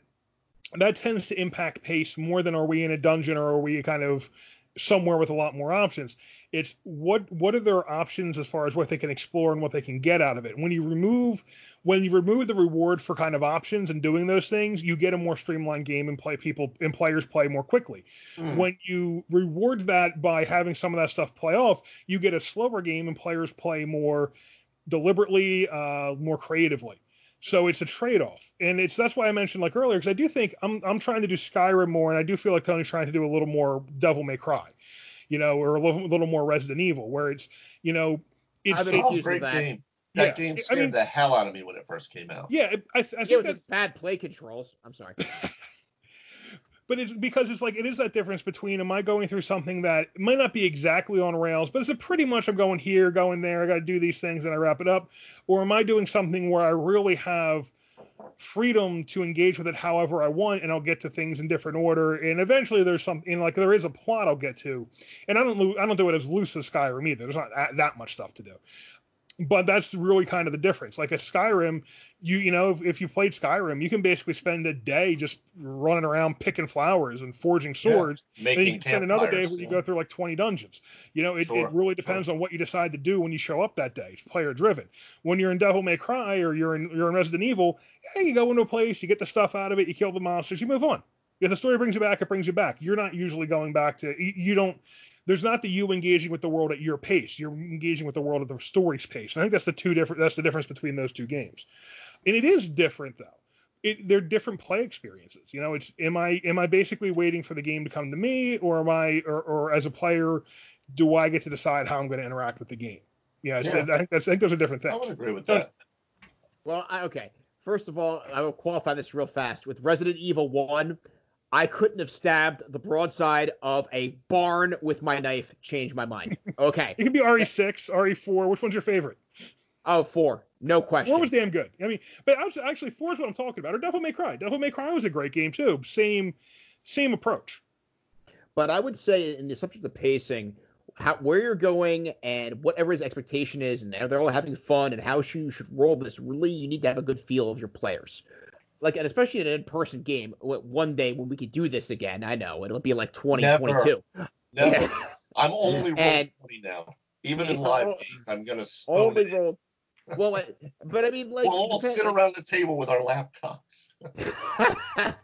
that tends to impact pace more than are we in a dungeon or are we kind of somewhere with a lot more options. It's what what are their options as far as what they can explore and what they can get out of it. When you remove when you remove the reward for kind of options and doing those things, you get a more streamlined game and play people and players play more quickly. Mm. When you reward that by having some of that stuff play off, you get a slower game and players play more deliberately, uh, more creatively. So it's a trade-off, and it's that's why I mentioned like earlier because I do think I'm I'm trying to do Skyrim more, and I do feel like Tony's trying to do a little more Devil May Cry, you know, or a little, little more Resident Evil, where it's you know it's, I've been it's great that. game. That Yeah, game I scared mean- the hell out of me when it first came out. yeah, I, I think it was that's bad play controls. I'm sorry. *laughs* but it's because it's like it is that difference between am I going through something that might not be exactly on rails, but it's a pretty much I'm going here, going there, I got to do these things, and I wrap it up, or am I doing something where I really have freedom to engage with it however I want, and I'll get to things in different order, and eventually there's something like there is a plot I'll get to, and I don't I don't do it as loose as Skyrim either. There's not that much stuff to do. But that's really kind of the difference. Like a Skyrim, you you know, if, if you played Skyrim, you can basically spend a day just running around picking flowers and forging Yeah. swords, and then you can spend another day where you yeah. go through like 20 dungeons. You know, it, Sure, it really depends on what you decide to do when you show up that day. It's player driven. When you're in Devil May Cry or you're in you're in Resident Evil, yeah, you go into a place, you get the stuff out of it, you kill the monsters, you move on. If the story brings you back, it brings you back. You're not usually going back to you don't. There's not the you engaging with the world at your pace. You're engaging with the world at the story's pace. And I think that's the two different. That's the difference between those two games. And it is different though. It, they're different play experiences. You know, it's am I am I basically waiting for the game to come to me, or am I, or, or as a player, do I get to decide how I'm going to interact with the game? Yeah, it's- Yeah. I think that's I think those are different things. I things. would agree with that. Well, I, okay. First of all, I will qualify this real fast. With Resident Evil 1, I couldn't have stabbed the broadside of a barn with my knife, changed my mind. *laughs* Okay. It could be RE6, RE4. Which one's your favorite? Oh, four. No question. Four was damn good. I mean, but actually, four is what I'm talking about. Or Devil May Cry. Devil May Cry was a great game too. Same, same approach. But I would say in the subject of pacing, how, where you're going and what everyone's expectation is, and they're all having fun, and how you should roll this. Really, you need to have a good feel of your players. Like, and especially in an in-person game, one day when we could do this again, I know it'll be like 2022. Never. Yeah. I'm only rolling *laughs* And- 20 now. Even in live oh, games, I'm gonna Only it. roll. Well, but I mean, like, we'll all sit around the table with our laptops. *laughs*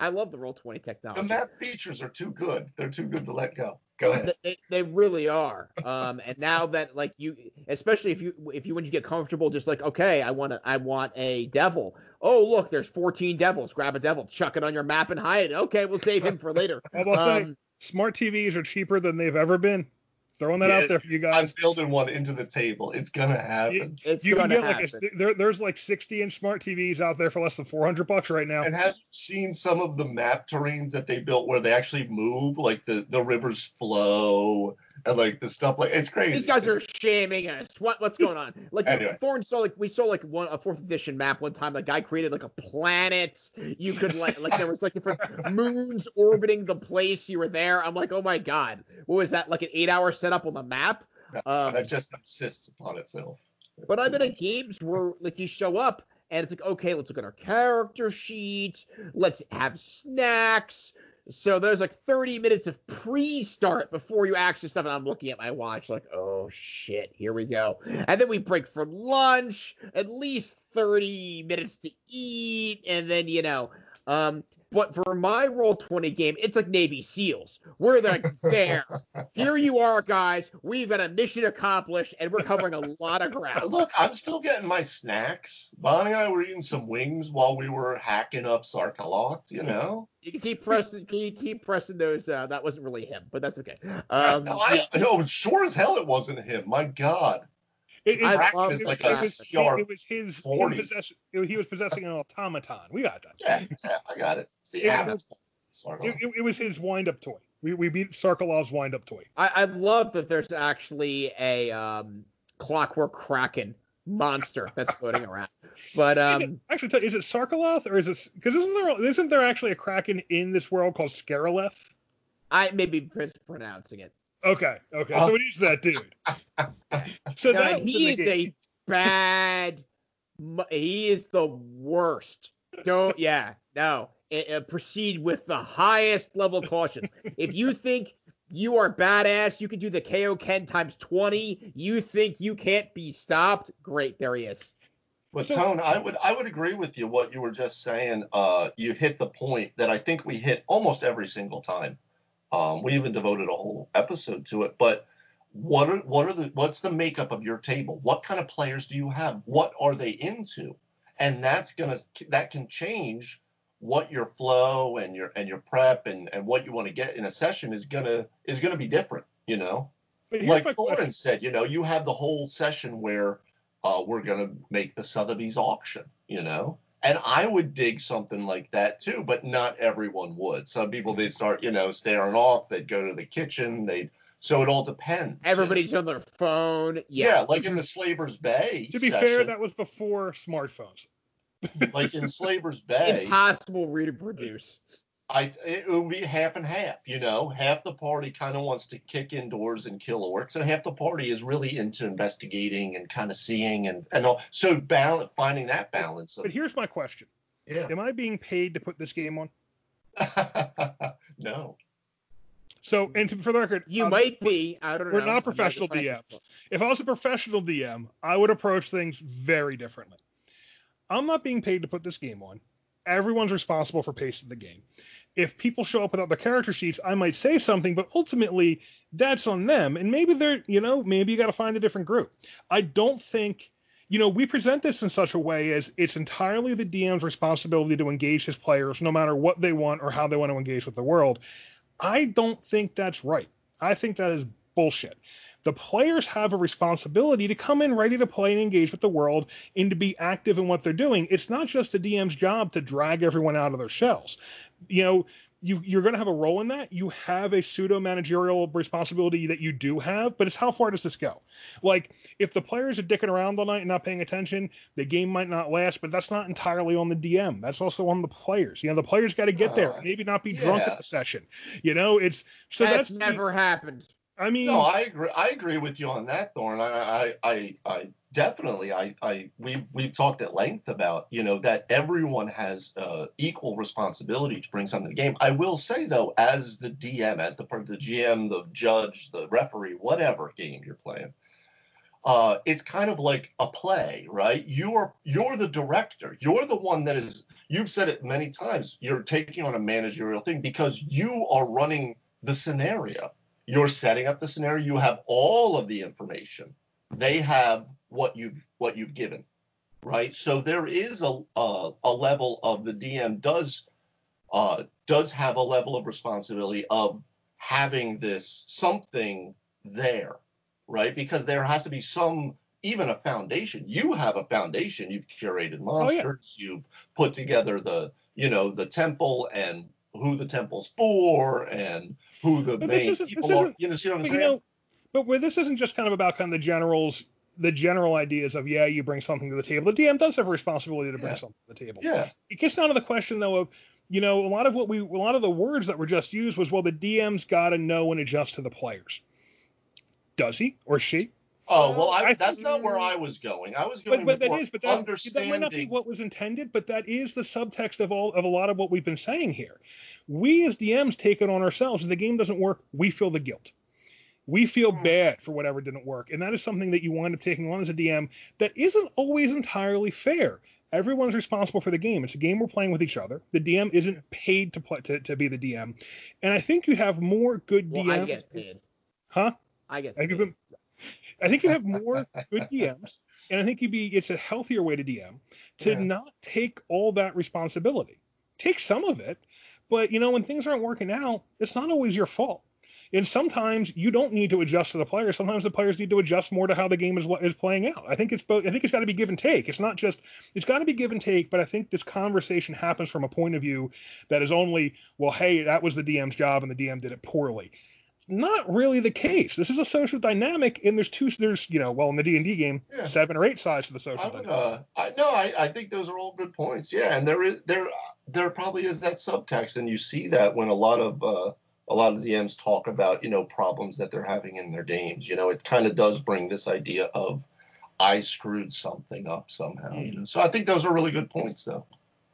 I love the roll 20 technology. The map features are too good. They're too good to let go. Go ahead. They, they really are. Um, and now that like you, especially if you if you when you get comfortable, just like okay, I want to I want a devil. Oh look, there's 14 devils. Grab a devil, chuck it on your map and hide it. Okay, we'll save him for later. *laughs* All I'll say, Um, smart TVs are cheaper than they've ever been. Throwing that Yeah, out there for you guys. I'm building one into the table. It's gonna happen. it's you can gonna get like happen. a, there, there's like 60 inch smart TVs out there for less than 400 bucks right now. And have you seen some of the map terrains that they built where they actually move, like the the rivers flow and like the stuff like it's crazy. These guys are shaming us. What what's going on? *laughs* Like Anyway. Thorn saw like we saw like one a fourth edition map one time. The guy created like a planet. You could like like there was like different *laughs* moons orbiting the place you were there. I'm like, oh my god, what was that? Like an eight hour setup on the map? Um, that just insists upon itself. but I've been at games where like you show up and it's like, okay, let's look at our character sheet. Let's have snacks. So there's like 30 minutes of pre-start before you actually stuff, and I'm looking at my watch like, oh shit, here we go. And then we break for lunch, at least 30 minutes to eat, and then you know, um, but for my roll 20 game, it's like Navy SEALs. We're like there. Here you are, guys. We've got a mission accomplished, and we're covering a lot of ground. Look, I'm still getting my snacks. Bonnie and I were eating some wings while we were hacking up Sarkaloth, you know. You can keep pressing. Can you keep pressing those? Uh, that wasn't really him, but that's okay. *laughs* Um, no, I, no, sure as hell it wasn't him. My God. It, I love it, like was, a it, was, CR it was his, his 40. possession. it- he was possessing an automaton. We got that. Yeah, yeah, I got it. It's the Yeah, Abbott. It, Sarkaloth. it, it was his wind-up toy. We, we beat Sarkalov's wind-up toy. I, I love that there's actually a um, Clockwork Kraken monster that's floating *laughs* around. But um, actually, is it Sarkaloth or is it because isn't there isn't there actually a kraken in this world called Scaroleth? I maybe mispronouncing it. Okay, okay, oh. so it is that dude. *laughs* So no, that he is a bad. he is the worst. Don't yeah no. It, it, proceed with the highest level caution. if you think you are badass, you can do the Kaioken times 20. You think you can't be stopped? Great, there he is. But Tone, I would I would agree with you what you were just saying. Uh, you hit the point that I think we hit almost every single time. Um, we even devoted a whole episode to it. But what are what are the what's the makeup of your table? What kind of players do you have? What are they into? And that's gonna that can change what your flow and your and your prep and, and what you want to get in a session is gonna is gonna be different, you know. Like Thorin said, you know, you have the whole session where uh, we're gonna make the Sotheby's auction, you know. And I would dig something like that too, but not everyone would. Some people they'd start, you know, staring off, they'd go to the kitchen, they'd so it all depends. Everybody's on their phone. Yeah. yeah like in the Slaver's Bay. To be session, fair, that was before smartphones. Like in Slaver's *laughs* Bay. Impossible to reproduce. I it would be half and half, you know. Half the party kind of wants to kick indoors and kill orcs, and half the party is really into investigating and kind of seeing and and all. So balance, finding that balance. Of, but here's my question. Yeah. Am I being paid to put this game on? *laughs* no. So, and to, for the record, you um, might be. I don't we're know. We're not professional DMs. If I was a professional DM, I would approach things very differently. I'm not being paid to put this game on. Everyone's responsible for pacing the game. If people show up without the character sheets, I might say something, but ultimately that's on them. And maybe they're, you know, maybe you got to find a different group. I don't think, you know, we present this in such a way as it's entirely the DM's responsibility to engage his players, no matter what they want or how they want to engage with the world. I don't think that's right. I think that is bullshit the players have a responsibility to come in ready to play and engage with the world and to be active in what they're doing. It's not just the DM's job to drag everyone out of their shells. You know, you, you're going to have a role in that. You have a pseudo managerial responsibility that you do have, but it's how far does this go? Like, if the players are dicking around all night and not paying attention, the game might not last, but that's not entirely on the DM. That's also on the players. You know, the players got to get uh, there, maybe not be yeah. drunk at the session. You know, it's so that's, that's never the, happened. I mean, no, I agree. I agree with you on that, Thorn. I, I, I, I definitely, I, I, we've we've talked at length about, you know, that everyone has uh, equal responsibility to bring something to the game. I will say though, as the DM, as the the GM, the judge, the referee, whatever game you're playing, uh, it's kind of like a play, right? You're you're the director. You're the one that is. You've said it many times. You're taking on a managerial thing because you are running the scenario you're setting up the scenario. You have all of the information. They have what you've what you've given, right? So there is a a, a level of the DM does uh, does have a level of responsibility of having this something there, right? Because there has to be some even a foundation. You have a foundation. You've curated monsters. Oh, yeah. You've put together the you know the temple and who the temple's for and who the but main people are. You know, see what I'm saying? You know, but where this isn't just kind of about kind of the generals, the general ideas of yeah, you bring something to the table. The DM does have a responsibility to bring yeah. something to the table. Yeah. It gets down to the question though of you know a lot of what we a lot of the words that were just used was well the DM's got to know and adjust to the players. Does he or she? Oh well, I, I that's not where I was going. I was going. But, but that is, but that, that might not be what was intended. But that is the subtext of all of a lot of what we've been saying here. We as DMs take it on ourselves. If the game doesn't work, we feel the guilt. We feel hmm. bad for whatever didn't work, and that is something that you wind up taking on as a DM that isn't always entirely fair. Everyone's responsible for the game. It's a game we're playing with each other. The DM isn't paid to play to, to be the DM, and I think you have more good well, DMs. I get paid. Huh? I get paid. I think you have more good *laughs* DMs, and I think you'd be it's a healthier way to DM to yeah. not take all that responsibility. Take some of it, but you know when things aren't working out, it's not always your fault. And sometimes you don't need to adjust to the players. Sometimes the players need to adjust more to how the game is is playing out. I think it's both. I think it's got to be give and take. It's not just. It's got to be give and take. But I think this conversation happens from a point of view that is only, well, hey, that was the DM's job and the DM did it poorly. Not really the case. This is a social dynamic, and there's two. There's you know, well, in the D and D game, Yeah. seven or eight sides to the social. I social would, dynamic. uh, I no, I, I think those are all good points. Yeah, and there is there there probably is that subtext, and you see that when a lot of uh, a lot of DMs talk about you know problems that they're having in their games. You know, it kind of does bring this idea of I screwed something up somehow. You know, so I think those are really good points, though.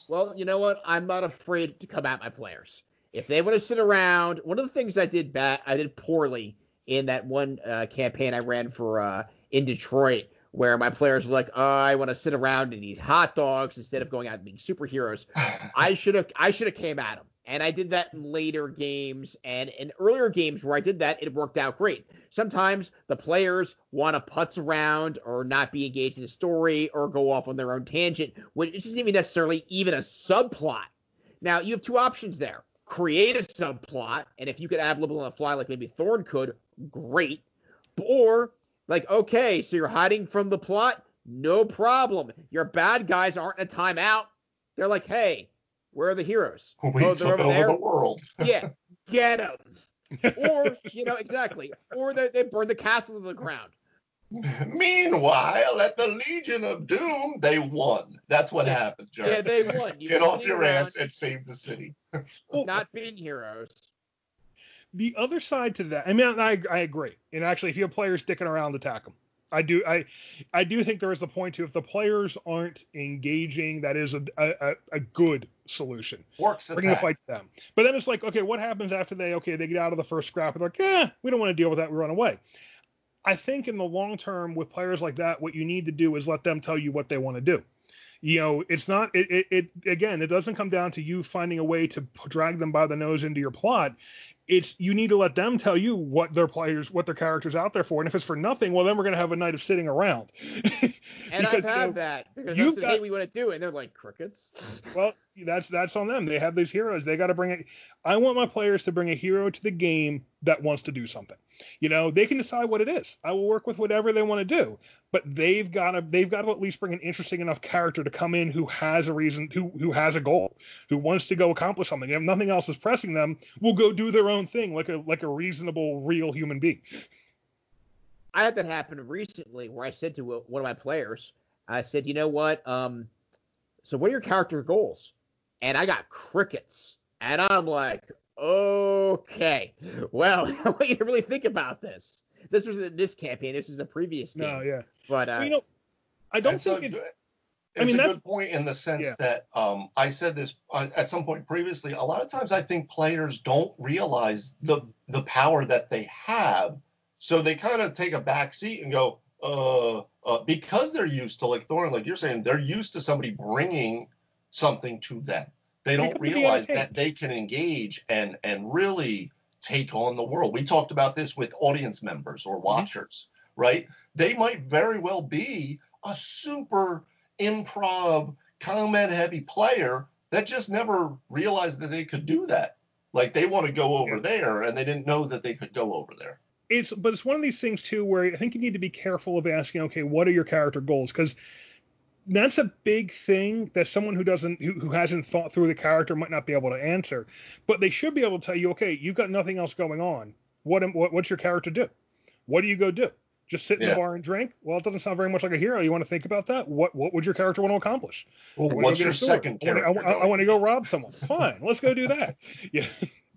Well, you know what? I'm not afraid to come at my players. If they want to sit around, one of the things I did bad, I did poorly in that one uh, campaign I ran for uh, in Detroit, where my players were like, "Oh, I want to sit around and eat hot dogs instead of going out and being superheroes." *laughs* I should have, I should have came at them, and I did that in later games and in earlier games where I did that, it worked out great. Sometimes the players want to putz around or not be engaged in the story or go off on their own tangent, which isn't even necessarily even a subplot. Now you have two options there. Create a subplot, and if you could add little on the fly, like maybe Thorn could, great. Or like, okay, so you're hiding from the plot, no problem. Your bad guys aren't in a timeout. They're like, hey, where are the heroes? *laughs* we oh, they're over over there. the world. *laughs* Yeah, get them. *laughs* or you know exactly. Or they, they burn the castle to the ground. *laughs* Meanwhile, at the Legion of Doom, they won. That's what happened, Jared. Yeah, they won. You *laughs* Get off your around ass and save the city. *laughs* Well, Not being heroes. the other side to that, I mean, I, I agree. And actually, if you have players sticking around, attack them. I do, I, I do think there is a point to if the players aren't engaging, that is a, a, a good solution. Works Bring the attack. fight to them. But then it's like, okay, what happens after they, okay, they get out of the first scrap and they're like, yeah, we don't want to deal with that, we run away. I think in the long term with players like that, what you need to do is let them tell you what they want to do. You know, it's not it, it, it again, it doesn't come down to you finding a way to drag them by the nose into your plot. It's you need to let them tell you what their players, what their characters out there for. And if it's for nothing, well then we're gonna have a night of sitting around. *laughs* And Because, I've you had know, that because you've said, got- hey, we want to do and they're like crickets. Well, that's that's on them. They have these heroes. They got to bring it. I want my players to bring a hero to the game that wants to do something. You know, they can decide what it is. I will work with whatever they want to do, but they've got to they've got to at least bring an interesting enough character to come in who has a reason, who who has a goal, who wants to go accomplish something. If nothing else is pressing them, will go do their own thing like a like a reasonable, real human being. I had that happen recently where I said to one of my players, I said, you know what? Um, so what are your character goals? And I got crickets. And I'm like, okay, well, *laughs* I want you to really think about this. This was in this campaign. This is the previous game. No, yeah. But uh, Well, you know, I don't It's a think it's. good- I It's mean, a that's- good point in the sense Yeah. that um, I said this uh, at some point previously. A lot of times, I think players don't realize the the power that they have, so they kind of take a back seat and go, uh, uh, because they're used to like Thorn, like you're saying, they're used to somebody bringing something to them. They don't come to be realize that they can engage and and really take on the world. We talked about this with audience members or mm-hmm. watchers, right? They might very well be a super improv comment heavy player that just never realized that they could do that. Like they want to go over Yeah. there and they didn't know that they could go over there. it's but it's one of these things too where I think you need to be careful of asking, okay, what are your character goals? Because that's a big thing that someone who doesn't who, who hasn't thought through the character might not be able to answer. But they should be able to tell you, okay, you've got nothing else going on. What am- what what's your character do? What do you go do? Just sit in Yeah. the bar and drink? Well, it doesn't sound very much like a hero. You want to think about that? What what would your character want to accomplish? Well, I what's your second I wanna- character? I, want to go rob someone. Fine, let's go do that. *laughs* Yeah.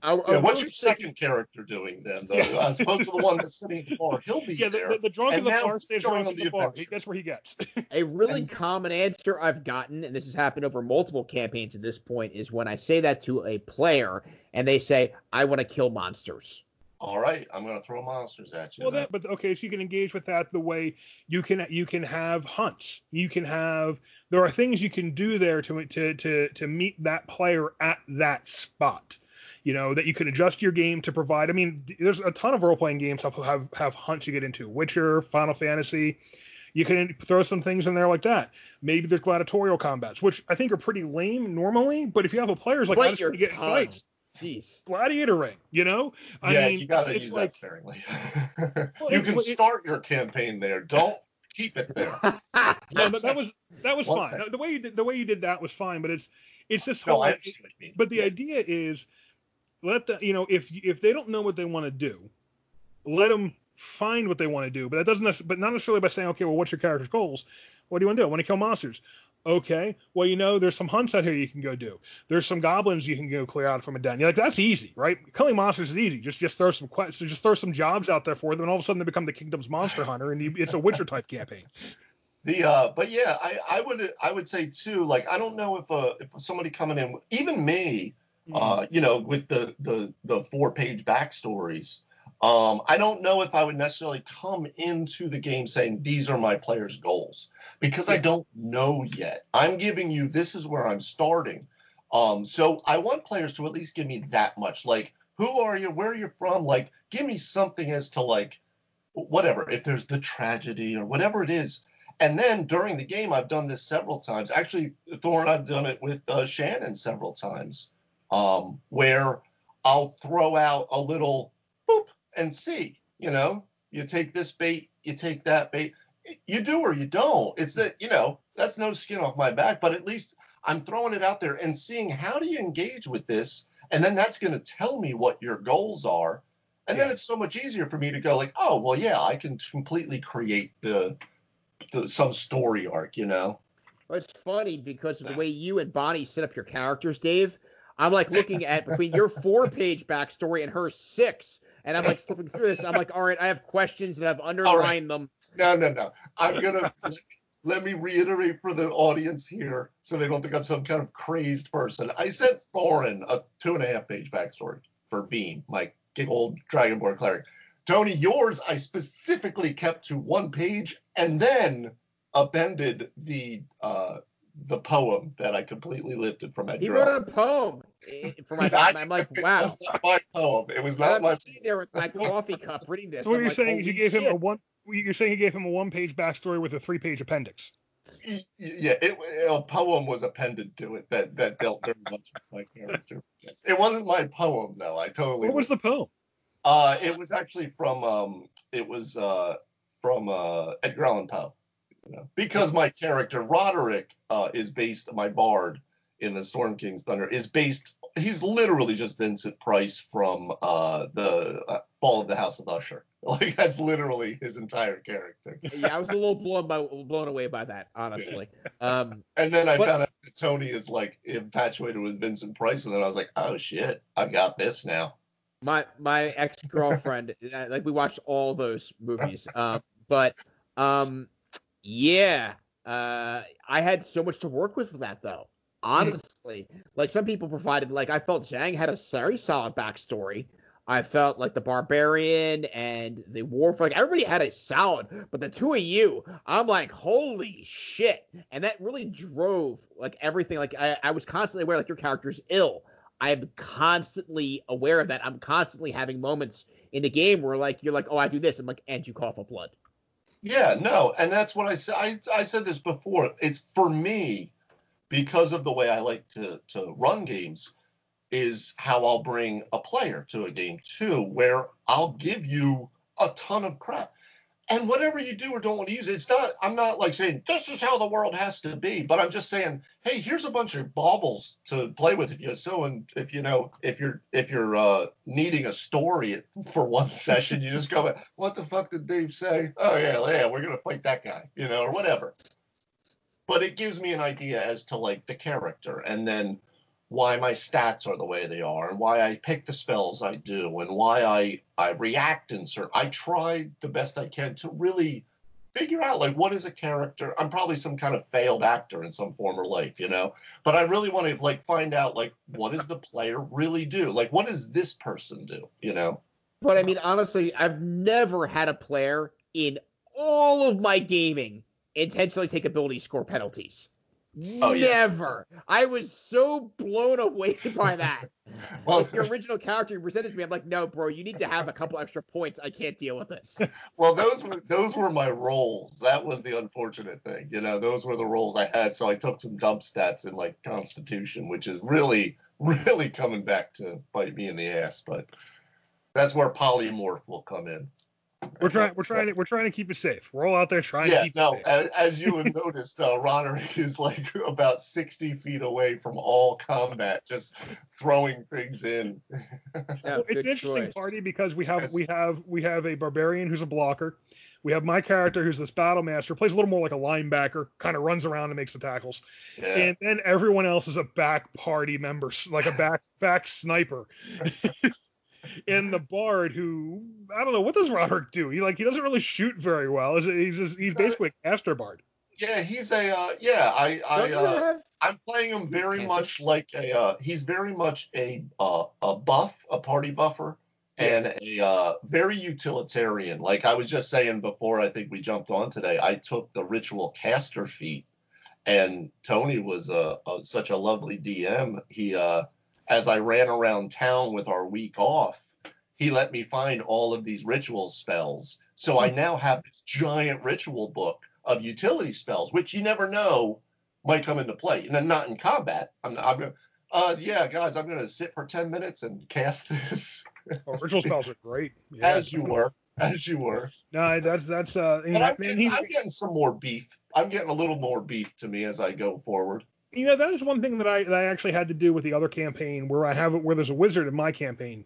I, I Yeah, what's your say- second character doing then, though? Yeah. As opposed to the one that's sitting at the bar, he'll be Yeah, the, there. the, the drunk And in the bar stays drunk on in the the bar. He, adventure. that's where he gets. *laughs* A really And- common answer I've gotten, and this has happened over multiple campaigns at this point, is when I say that to a player and they say, I want to kill monsters. All right, I'm going to throw monsters at you. Well, that, but okay, so you can engage with that the way you can you can have hunts. You can have there are things you can do there to to to to meet that player at that spot. You know that you can adjust your game to provide. I mean, there's a ton of role playing games have have have hunts you get into. Witcher, Final Fantasy. You can throw some things in there like that. Maybe there's gladiatorial combats, which I think are pretty lame normally. But if you have a player's like, I Bite just your want to get fights, Jeez. gladiator ring. You know, I yeah, mean, you got to it's, use it's like that sparingly. *laughs* Well, you can well, it- start your campaign there. Don't keep it there. *laughs* no, but that was that was One fine. second. The way you did the way you did that was fine, but it's it's this No, whole. I understand what but the Yeah. idea is let the you know if if they don't know what they want to do, let them find what they want to do. But that doesn't, but not necessarily by saying, okay, well, what's your character's goals? What do you want to do? I want to kill monsters. Okay, well, you know, there's some hunts out here you can go do. There's some goblins you can go clear out from a den. You're like, that's easy, right? Killing monsters is easy. Just just throw some questions, just throw some jobs out there for them, and all of a sudden they become the kingdom's monster *laughs* hunter, and you, it's a Witcher type campaign. The uh, but yeah, I, I would I would say too, like I don't know if uh if somebody coming in, even me, uh, you know, with the the the four page backstories, um, I don't know if I would necessarily come into the game saying these are my players' goals because I don't know yet. I'm giving you this is where I'm starting. Um, so I want players to at least give me that much. Like, who are you? Where are you from? Like, give me something as to like whatever. If there's the tragedy or whatever it is. And then during the game, I've done this several times. Actually, Thorn, I've done it with uh, Shannon several times, um, where I'll throw out a little boop and see. You know, you take this bait, you take that bait. You do or you don't. It's that you know that's no skin off my back, but at least I'm throwing it out there and seeing how do you engage with this, and then that's going to tell me what your goals are, and then it's so much easier for me to go like, oh well, yeah, I can completely create the, the some story arc, you know. Well, It's funny because of the way you and Bonnie set up your characters, Dave. I'm like looking at *laughs* between your four page backstory and her six, and I'm like flipping through this. I'm like, all right, I have questions and I've underlined them. No, no, no. I'm gonna let, *laughs* let me reiterate for the audience here, so they don't think I'm some kind of crazed person. I sent Thorin a two and a half page backstory for Beam, my big old Dragonborn cleric. Tony, yours I specifically kept to one page and then appended the uh, the poem that I completely lifted from Ed He Drell. wrote a poem eh, for my. I- *laughs* I'm like, It wow. was not my poem. It was And not I'm my. sitting there with my coffee cup reading this. So what I'm you're like, saying is you holy gave him a one. You're saying you gave him a one-page backstory with a three-page appendix. Yeah, it, a poem was appended to it that that dealt very much with my character. Yes. *laughs* It wasn't my poem though. I totally. What was the poem? Uh, it was actually from um, it was uh from uh Edgar Allan Poe. You know, because my character Roderick uh is based my bard in the Storm King's Thunder is based. He's literally just Vincent Price from uh the uh, Fall of the House of Usher. *laughs* Like that's literally his entire character. Yeah, I was a little blown by blown away by that, honestly. *laughs* Um, And then I But- found out that Tony is like infatuated with Vincent Price, and then I was like, oh shit, I got this now. my my ex girlfriend, *laughs* like we watched all those movies. Um, but um, yeah, uh, I had so much to work with for that though. Honestly, like some people provided, like I felt Zhang had a very solid backstory. I felt like the barbarian and the warf, like everybody had a solid, but the two of you, I'm like, holy shit, and that really drove like everything. Like I, I was constantly aware, like your character's ill. I'm constantly aware of that. I'm constantly having moments in the game where like you're like, oh, I do this. I'm like, and you cough up blood. Yeah, no, and that's what I said. I, said this before. It's for me because of the way I like to to run games is how I'll bring a player to a game too, where I'll give you a ton of crap. And whatever you do or don't want to use, it's not. I'm not like saying this is how the world has to be, but I'm just saying, hey, here's a bunch of baubles to play with if you so, and if you know, if you're if you're uh, needing a story for one *laughs* session, you just go, what the fuck did Dave say? Oh yeah, yeah, we're gonna fight that guy, you know, or whatever. But it gives me an idea as to like the character, and then why my stats are the way they are and why I pick the spells I do and why I I react in certain I try the best I can to really figure out like what is a character I'm probably some kind of failed actor in some former life you know? But I really want to like find out like what does the player really do? Like what does this person do you know? But I mean, honestly, I've never had a player in all of my gaming intentionally take ability score penalties. Oh, yeah. Never. I was so blown away *laughs* by that. *laughs* well like your original character you presented to me, I'm like, no, bro, you need to have a couple extra points. I can't deal with this. *laughs* well those were those were my rolls that was the unfortunate thing you know those were the rolls I had so I took some dump stats in like constitution which is really really coming back to bite me in the ass but that's where polymorph will come in We're trying we're trying to we're trying to keep it safe. We're all out there trying yeah, to keep no, it safe. as, as you have *laughs* noticed, uh, Roderick is like about 60 feet away from all combat, just throwing things in. Yeah, Well, it's an interesting choice. party because we have Yes. we have we have a barbarian who's a blocker. We have my character who's this battle master, plays a little more like a linebacker, kind of runs around and makes the tackles. Yeah. And then everyone else is a back party member, like a back back sniper. *laughs* and the bard who I don't know what does Roderick do? He like he doesn't really shoot very well. Is it- He's just, he's basically a caster bard. yeah, he's a uh, yeah. I I uh, have... I'm playing him very much like a uh, he's very much a uh, a buff, a party buffer, and a uh, very utilitarian. Like I was just saying before, I think we jumped on today. I took the ritual caster feat, and Tony was a, a such a lovely DM. He uh, as I ran around town with our week off, he let me find all of these ritual spells. So I now have this giant ritual book of utility spells, which you never know might come into play. And I'm not in combat. I'm, I'm gonna, uh, yeah, guys, I'm gonna sit for 10 minutes and cast *laughs* this Oh, ritual spells are great. Yeah, as you were, as you were. No, that's that's uh. and But I'm, man, getting, he, I'm getting some more beef. I'm getting a little more beef to me as I go forward. you know that is one thing that I that I actually had to do with the other campaign where I have where there's a wizard in my campaign,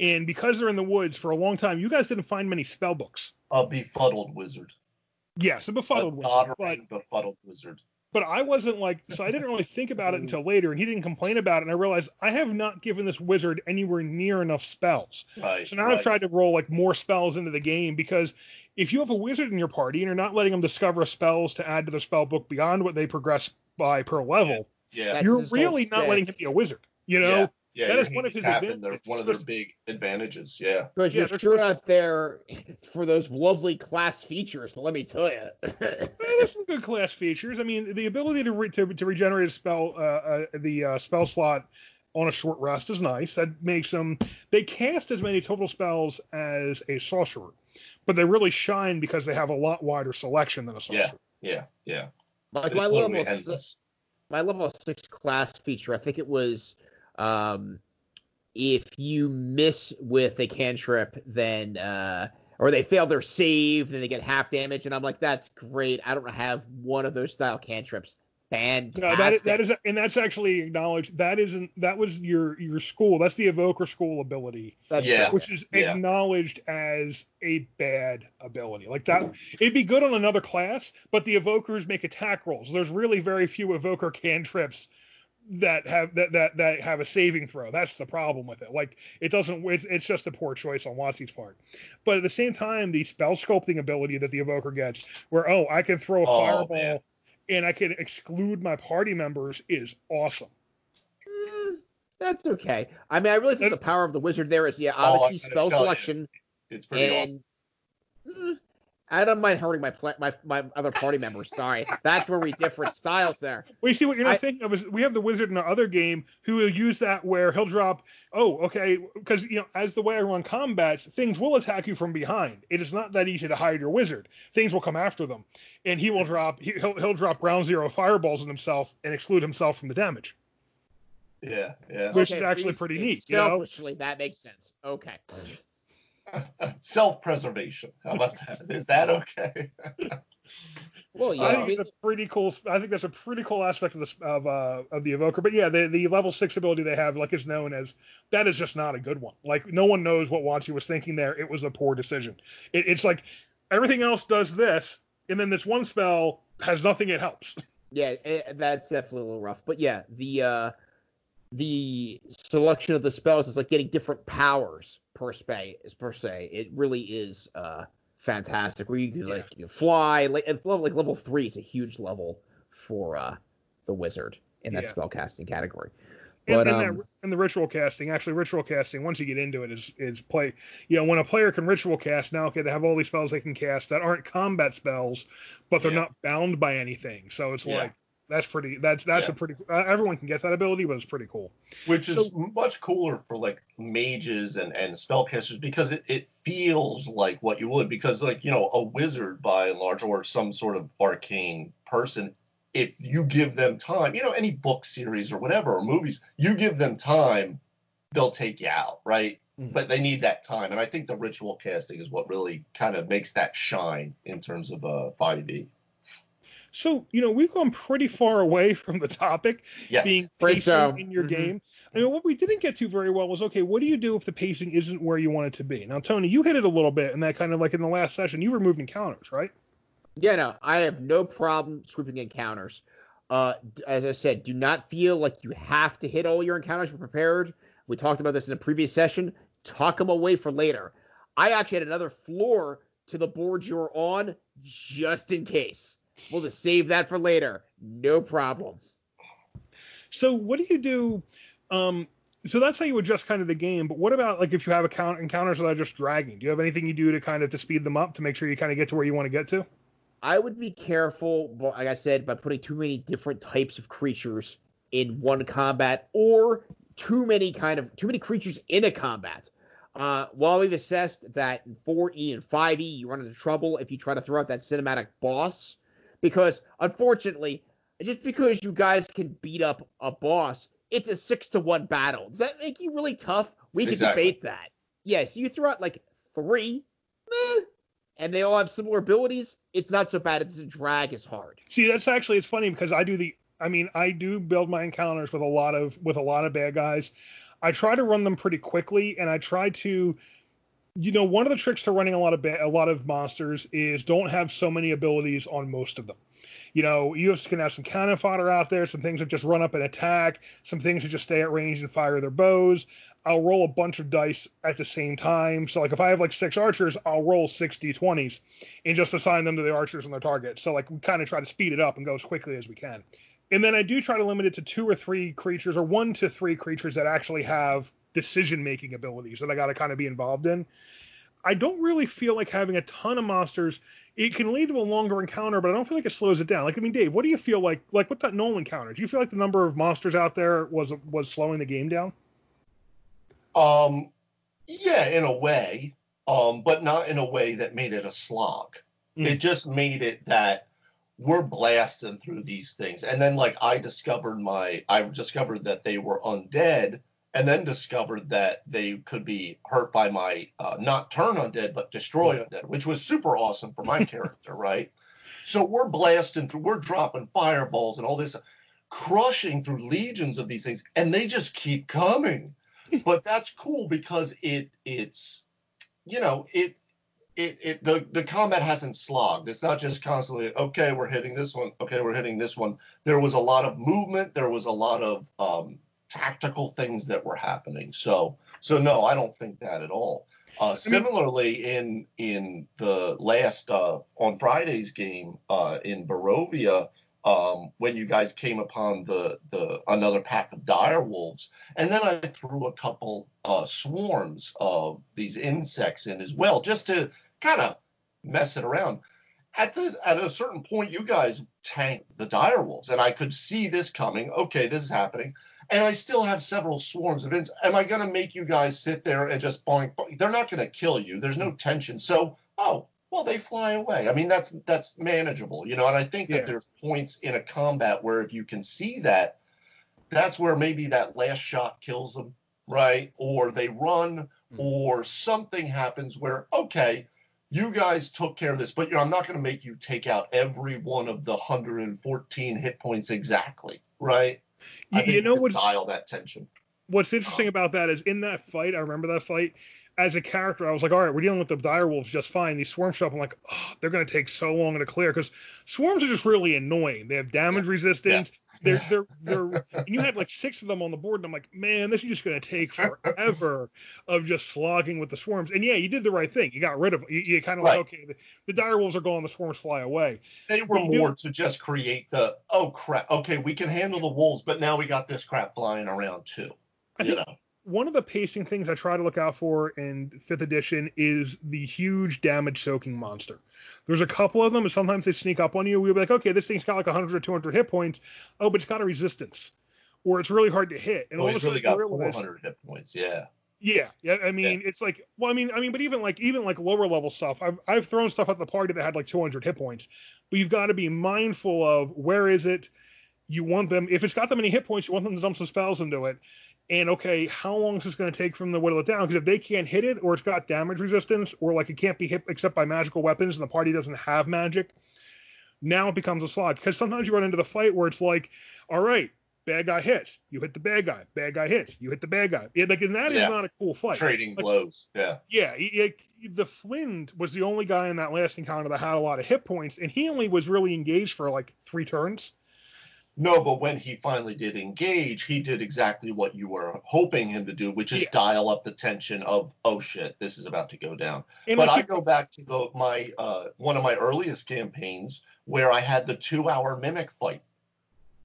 and because they're in the woods for a long time, you guys didn't find many spell books. A befuddled wizard. Yes, a befuddled a wizard, but befuddled wizard. but I wasn't like so I didn't really think about it until later, and he didn't complain about it, and I realized I have not given this wizard anywhere near enough spells. Right. So now right. I've tried to roll like more spells into the game because if you have a wizard in your party and you're not letting them discover spells to add to their spell book beyond what they progress by per level, Yeah. That's you're really not letting him be a wizard. You know, yeah, that you're one of his handicapping their- advantages. one of their big advantages. Yeah. Because Yeah, you're they're sure supposed not there for those lovely class features. Let me tell you. *laughs* There's some good class features. I mean, the ability to re- to, to regenerate a spell, uh, uh, the uh, spell slot on a short rest is nice. That makes them. They cast as many total spells as a sorcerer, but they really shine because they have a lot wider selection than a sorcerer. Yeah. Yeah. yeah. like It's my level, my level six class feature. I think it was, um, if you miss with a cantrip, then uh, or they fail their save, then they get half damage. And I'm like, that's great. I don't have one of those style cantrips. Fantastic. No, that is, that is, and that's actually acknowledged. That isn't. That was your your school. That's the evoker school ability, That's Yeah. which is Yeah. acknowledged as a bad ability. Like that, it'd be good on another class, but the evokers make attack rolls. There's really very few evoker cantrips that have that that that have a saving throw. That's the problem with it. Like it doesn't. It's, it's just a poor choice on WotC's part. But at the same time, the spell sculpting ability that the evoker gets, where oh I can throw a Oh, fireball man. and I can exclude my party members, is awesome. Mm, that's okay. I mean, I really think That's- the power of the wizard there is, yeah, Oh, obviously gotta spell tell you. selection, It's pretty awesome. mm, I don't mind hurting my pla- my my other party members. Sorry, that's where we different styles there. Well, you see what you're not I- thinking of is we have the wizard in our other game who will use that where he'll drop. Oh, okay, because you know as the way I run combats, things will attack you from behind. It is not that easy to hide your wizard. Things will come after them, and he will drop. he- He'll he'll drop ground zero fireballs on himself and exclude himself from the damage. Yeah. Yeah. Which is actually pretty neat, you know? Selfishly, that makes sense. Okay. *laughs* Self-preservation. How about that? Is that okay? *laughs* Well, yeah. I I think it's a pretty cool. I think that's a pretty cool aspect of this of uh of the evoker. But yeah, the the level six ability they have, like is known as that is just not a good one. Like no one knows what WotC was thinking there. It was a poor decision. It, it's like everything else does this, and then this one spell has nothing. It helps. *laughs* yeah, eh, that's definitely a little rough. But yeah, the uh, the selection of the spells is like getting different powers per se. Per se, it really is uh fantastic. Where you can like you fly. Like level like level three is a huge level for uh the wizard in that Yeah. spellcasting category. And, But and, um, that, and the ritual casting, actually, ritual casting. Once you get into it, is is play. You know, when a player can ritual cast, now okay, they have all these spells they can cast that aren't combat spells, but they're Yeah. not bound by anything. So it's Yeah. like that's pretty. That's that's Yeah. a pretty. Uh, everyone can get that ability, but it's pretty cool. which is So- much cooler for like mages and, and spellcasters because it, it feels like what you would because like you know a wizard by and large or some sort of arcane person if you give them time you know any book series or whatever or movies you give them time they'll take you out right mm. but they need that time. And I think the ritual casting is what really kind of makes that shine in terms of uh, 5e. So, you know, we've gone pretty far away *laughs* from the topic yes. being pacing in your mm-hmm. game. I mean, what we didn't get to very well was okay, what do you do if the pacing isn't where you want it to be? Now, Tony, you hit it a little bit, and that kind of like in the last session, you removed encounters, right? Yeah, no, I have no problem swooping encounters. Uh, as I said, do not feel like you have to hit all your encounters prepared. We talked about this in a previous session. Tuck them away for later. I actually had another floor to the board you're on just in case. We'll just save that for later. No problem. So what do you do? Um, so that's how you adjust kind of the game. But what about like if you have account encounters that are just dragging? Do you have anything you do to kind of to speed them up to make sure you kind of get to where you want to get to? I would be careful, like I said, by putting too many different types of creatures in one combat or too many kind of too many creatures in a combat. Uh, while we've assessed that in 4E and 5E you run into trouble if you try to throw out that cinematic boss, because unfortunately, just because you guys can beat up a boss, it's a six to one battle. Does that make you really tough? We can exactly. debate that. Yes, you throw out like three, meh, and they all have similar abilities. It's not so bad. It's a drag as hard. See, that's actually it's funny because I do the. I mean, I do build my encounters with a lot of with a lot of bad guys. I try to run them pretty quickly, and I try to you know, one of the tricks to running a lot of ba- a lot of monsters is don't have so many abilities on most of them. You know, you can have some cannon fodder out there, some things that just run up and attack, some things that just stay at range and fire their bows. I'll roll a bunch of dice at the same time. So like if I have like six archers, I'll roll six d20s and just assign them to the archers on their target. So like we kind of try to speed it up and go as quickly as we can. And then I do try to limit it to two or three creatures or one to three creatures that actually have decision making abilities that I got to kind of be involved in. I don't really feel like having a ton of monsters. It can lead to a longer encounter, but I don't feel like it slows it down. Like I mean, Dave, what do you feel like? Like with that Nolan encounter, do you feel like the number of monsters out there was was slowing the game down? Um, yeah, in a way, um, but not in a way that made it a slog. Mm. It just made it that we're blasting through these things, and then like I discovered my, I discovered that they were undead and then discovered that they could be hurt by my uh, not turn undead but destroy undead, which was super awesome for my *laughs* character, right? So we're blasting through, we're dropping fireballs and all this, crushing through legions of these things, and they just keep coming. *laughs* but that's cool because it it's you know it it, it the the combat hasn't slogged. It's not just constantly okay, we're hitting this one, okay, we're hitting this one. There was a lot of movement. There was a lot of um, tactical things that were happening. So so no, I don't think that at all. Uh, similarly, in in the last uh, on Friday's game uh, in Barovia, um, when you guys came upon the the another pack of dire wolves, and then I threw a couple uh, swarms of these insects in as well, just to kind of mess it around. At this at a certain point, you guys tanked the dire wolves, and I could see this coming. Okay, this is happening and I still have several swarms of ins. Am I going to make you guys sit there and just boink, boink? They're not going to kill you. There's no tension. So, oh, well, they fly away. I mean, that's that's manageable, you know. And I think that yeah. there's points in a combat where if you can see that, that's where maybe that last shot kills them, right? Or they run, mm-hmm. or something happens where okay, you guys took care of this, but you know, I'm not going to make you take out every one of the 114 hit points exactly, right? I you, know what? Dial that tension. What's uh-huh. interesting about that is in that fight, I remember that fight. As a character, I was like, all right, we're dealing with the dire wolves just fine. These swarms show up. I'm like, oh, they're going to take so long to clear because swarms are just really annoying. They have damage yeah. resistance. Yeah. They're *laughs* they're they're and you had like six of them on the board, and I'm like, man, this is just gonna take forever of just slogging with the swarms. And yeah, you did the right thing. You got rid of. You, you kind of right. like, okay, the, the dire wolves are gone, the swarms fly away. They were more do, to just create the oh crap, okay, we can handle the wolves, but now we got this crap flying around too. You know one of the pacing things I try to look out for in fifth edition is the huge damage soaking monster. There's a couple of them, and sometimes they sneak up on you. We'll be like, okay, this thing's got like 100 or 200 hit points. Oh, but it's got a resistance, or it's really hard to hit. And oh, all of a sudden, really got 400 hit points. Yeah. Yeah, yeah. I mean, yeah. it's like, well, I mean, I mean, but even like, even like lower level stuff. I've I've thrown stuff at the party that had like 200 hit points, but you've got to be mindful of where is it. You want them if it's got that many hit points, you want them to dump some spells into it and okay, how long is this going to take from the whittle it down? Because if they can't hit it, or it's got damage resistance, or like it can't be hit except by magical weapons, and the party doesn't have magic, now it becomes a slog. Because sometimes you run into the fight where it's like, all right, bad guy hits, you hit the bad guy, bad guy hits, you hit the bad guy. Yeah, like, and that Yeah. is not a cool fight. Trading Like, blows. Yeah. Yeah, he- he- the Flind was the only guy in that last encounter that had a lot of hit points, and he only was really engaged for like three turns. No, but when he finally did engage, he did exactly what you were hoping him to do, which is Yeah. dial up the tension of, oh shit, this is about to go down. And but I go back to the, my uh, one of my earliest campaigns where I had the two hour mimic fight.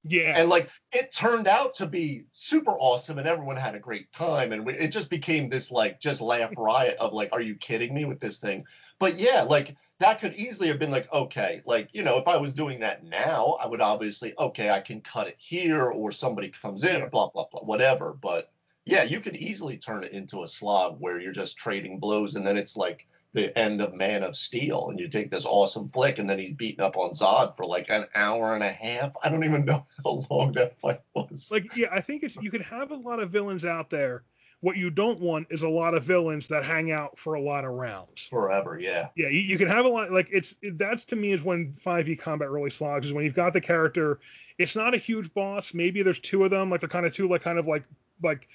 yeah, And like it turned out to be super awesome and everyone had a great time and we, it just became this like just laugh riot of like are you kidding me with this thing? But yeah, like that could easily have been like okay, like you know if I was doing that now, I would obviously okay, I can cut it here or somebody comes in blah blah blah whatever, but yeah, you could easily turn it into a slog where you're just trading blows and then it's like the end of Man of Steel, and you take this awesome flick, and then he's beating up on Zod for like an hour and a half. I don't even know *laughs* how long that fight was. like yeah, I think it's you could have a lot of villains out there. What you don't want is a lot of villains that hang out for a lot of rounds. Forever, yeah. Yeah, you, you can have a lot like it's that's to me is when 5e combat really slogs is when you've got the character. It's not a huge boss. Maybe there's two of them, like they're kind of two like kind of like like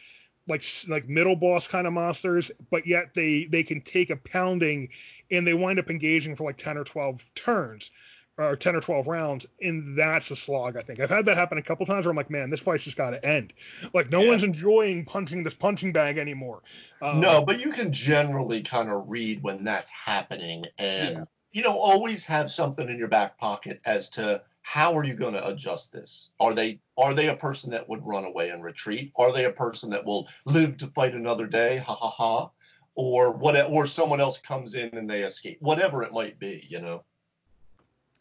like like middle boss kind of monsters, but yet they they can take a pounding and they wind up engaging for like 10 or 12 turns or 10 or 12 rounds and that's a slog i think i've had that happen a couple times where i'm like man this fight's just got to end like no Yeah. one's enjoying punching this punching bag anymore um, no, but you can generally kind of read when that's happening, and Yeah. you know always have something in your back pocket as to how are you going to adjust this. Are they are they a person that would run away and retreat? Are they a person that will live to fight another day? Ha ha ha. Or what? Or someone else comes in and they escape. Whatever it might be, you know.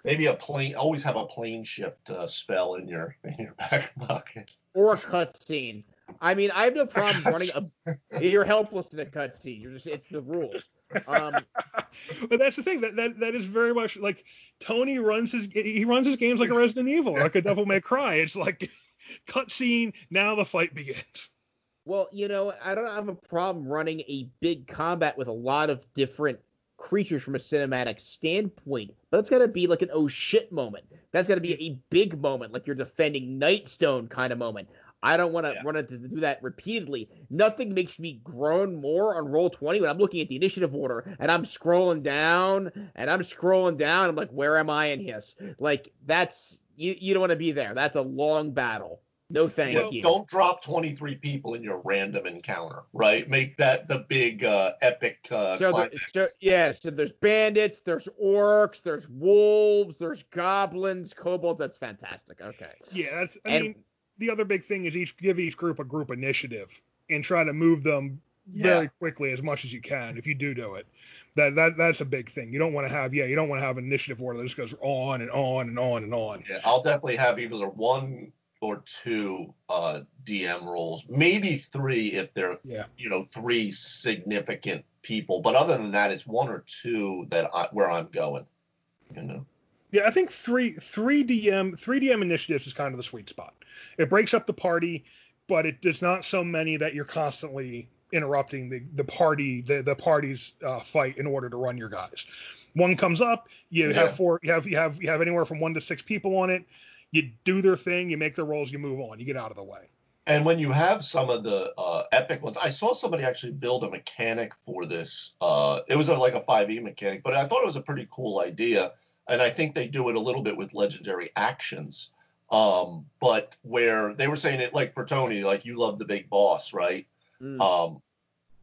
Maybe a plane. Always have a plane shift uh, spell in your *laughs* in your back pocket. or a cutscene. I mean, I have no problem *laughs* running a. You're helpless in a cutscene. You're just it's the rules. Um, *laughs* but that's the thing that, that that is very much like tony runs his he runs his games like a resident evil like a devil may cry it's like cutscene now the fight begins well, you know, I don't have a problem running a big combat with a lot of different creatures from a cinematic standpoint, but that's got to be like an oh shit moment. That's got to be a big moment, like you're defending Nightstone kind of moment. I don't want to Yeah. run into do that repeatedly. Nothing makes me groan more on roll 20 when I'm looking at the initiative order and I'm scrolling down and I'm scrolling down. I'm like, where am I in this? Like that's you. You don't want to be there. That's a long battle. No thank Yeah, you. don't drop 23 people in your random encounter, right? Make that the big uh, epic uh, So, there, so yeah, so there's bandits, there's orcs, there's wolves, there's goblins, kobolds. That's fantastic. Okay. yeah that's i And- mean the other big thing is each give each group a group initiative and try to move them Yeah. very quickly as much as you can if you do do it that that that's a big thing you don't want to have yeah you don't want to have an initiative order that just goes on and on and on and on Yeah, I'll definitely have either one or two uh, DM rolls, maybe three if they're Yeah. you know three significant people. But other than that, it's one or two that I, where I'm going. You know. Yeah, I think three three DM three DM initiatives is kind of the sweet spot. It breaks up the party, but it is not so many that you're constantly interrupting the, the party the the party's uh, fight in order to run your guys. One comes up, you Yeah. have four, you have you have you have anywhere from one to six people on it. You do their thing, you make their rolls, you move on, you get out of the way. And when you have some of the uh, epic ones, I saw somebody actually build a mechanic for this. Uh, it was a, like a 5e mechanic, but I thought it was a pretty cool idea. And I think they do it a little bit with legendary actions. Um, but where they were saying it like for Tony, like you love the big boss, right? Mm. Um,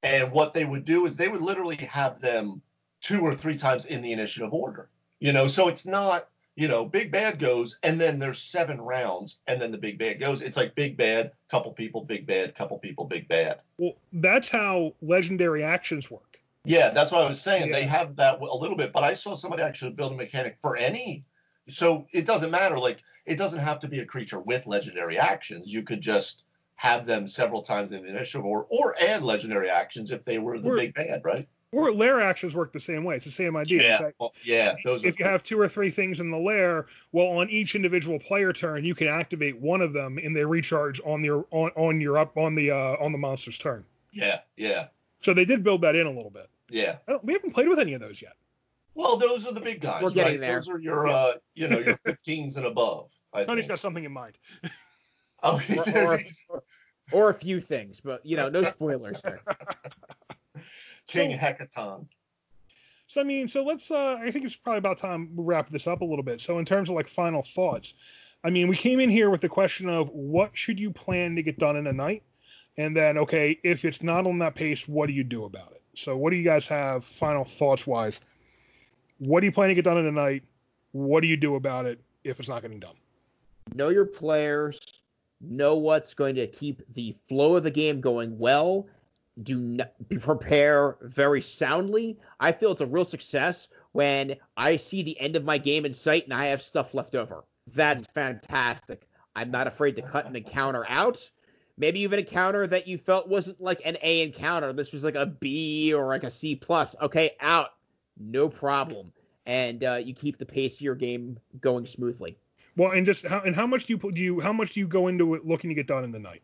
and what they would do is they would literally have them two or three times in the initiative order. You know, so it's not, you know, big bad goes and then there's seven rounds and then the big bad goes. It's like big bad, couple people, big bad, couple people, big bad. Well, that's how legendary actions work. Yeah, that's what I was saying. They have that a little bit, but I saw somebody actually build a mechanic for any. So it doesn't matter. Like it doesn't have to be a creature with legendary actions. You could just have them several times in the initiative or or add legendary actions if they were the Or- big bad, right? Or lair actions work the same way. It's the same idea. Yeah, That well, yeah. Those if are you have two or three things in the lair, well, on each individual player turn, you can activate one of them, and they recharge on your on, on your up on the uh, on the monster's turn. yeah, yeah, So they did build that in a little bit. yeah. I don't, we haven't played with any of those yet. Well, those are the big guys. We're getting right? there. Those are your, uh, you know, your 15s and above. I Tony's think. got something in mind. *laughs* Oh, he's, Or, or, he's or a few things, but you know, no spoilers there. *laughs* King So- Hekaton. So I mean, so let's. Uh, I think it's probably about time we wrap this up a little bit. So in terms of like final thoughts, I mean, we came in here with the question of what should you plan to get done in a night, and then okay, if it's not on that pace, what do you do about it? So what do you guys have final thoughts wise? What do you plan to get done in a night? What do you do about it if it's not getting done? know your players, know what's going to keep the flow of the game going well. Do not prepare very soundly. I feel it's a real success when I see the end of my game in sight and I have stuff left over. That's fantastic. I'm not afraid to cut an encounter out. Maybe even a encounter that you felt wasn't like an A encounter. This was like a B or like a C plus. Okay, out. No problem. And uh, you keep the pace of your game going smoothly. Well, and just how and how much do you do you how much do you go into it looking to get done in the night?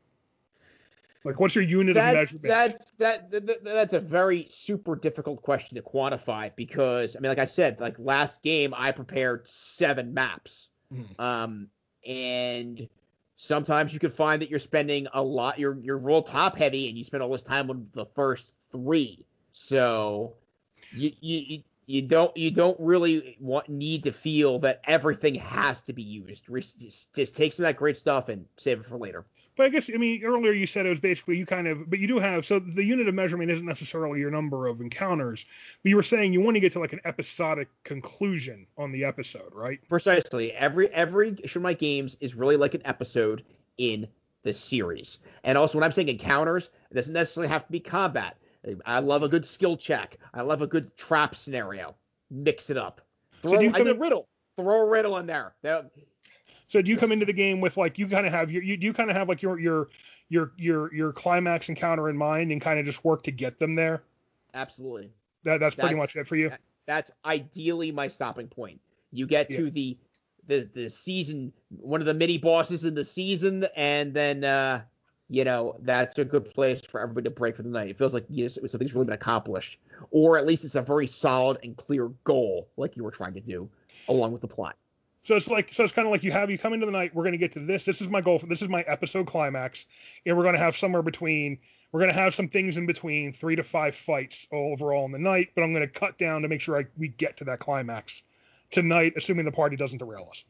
Like, what's your unit of measurement? that's that, that, that- that's a very super difficult question to quantify because I mean, like I said, like last game I prepared seven maps, Mhm. um, and sometimes you can find that you're spending a lot, you're you're real top heavy, and you spend all this time on the first three, so you you. you you don't you don't really want need to feel that everything has to be used. Just, just take some of that great stuff and save it for later. But I guess I mean earlier you said it was basically you kind of, but you do have so the unit of measurement isn't necessarily your number of encounters, but you were saying you want to get to like an episodic conclusion on the episode, right? Precisely. Every every My Games is really like an episode in the series. And also, when I'm saying encounters, it doesn't necessarily have to be combat. I love a good skill check. I love a good trap scenario. Mix it up. Throw you I riddle. Throw a riddle in there. That- So do you come into the game with like you kind of have your you do you kind of have like your your your your your climax encounter in mind and kind of just work to get them there? absolutely. That that's pretty much it for you. That's ideally my stopping point. You get to the the the season, one of the mini bosses in the season, and then uh, you know that's a good place for everybody to break for the night. It feels like yes, something's really been accomplished, or at least it's a very solid and clear goal, like you were trying to do, along with the plot. So it's like so it's kind of like you have you come into the night. We're gonna get to this. This is my goal. For, this is my episode climax, and we're gonna have somewhere between. We're gonna have some things in between three to five fights overall in the night, but I'm gonna cut down to make sure I, we get to that climax tonight, assuming the party doesn't derail us.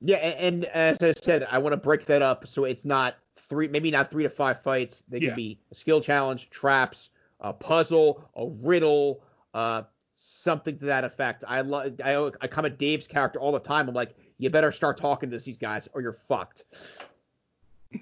Yeah, and, as I said, I want to break that up so it's not three, maybe not three to five fights. They Yeah. could be a skill challenge, traps, a puzzle, a riddle, uh, something to that effect. I love, I, I come at Dave's character all the time. I'm like, you better start talking to these guys or you're fucked. What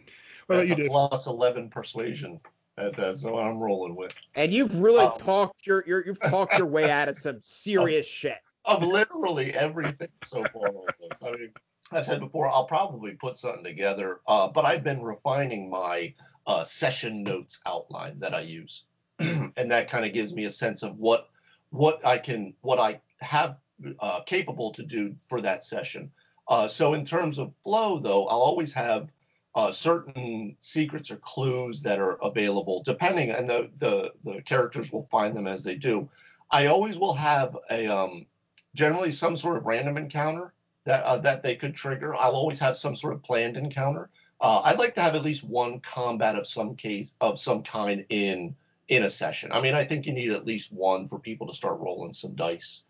about That's you, a Dave? plus 11 persuasion. That, that's what I'm rolling with. And you've really Oh. talked your, your, you've talked your way out of some *laughs* serious shit. Of literally everything so far on this. I mean, I've said before, I'll probably put something together, uh, but I've been refining my uh, session notes outline that I use, *clears throat* and that kind of gives me a sense of what what I can what I have uh, capable to do for that session. Uh, so in terms of flow, though, I'll always have uh, certain secrets or clues that are available, depending, and the, the the characters will find them as they do. I always will have a um, generally some sort of random encounter that uh, that they could trigger. I'll always have some sort of planned encounter. Uh, I'd like to have at least one combat of some case of some kind in in a session. I mean, I think you need at least one for people to start rolling some dice.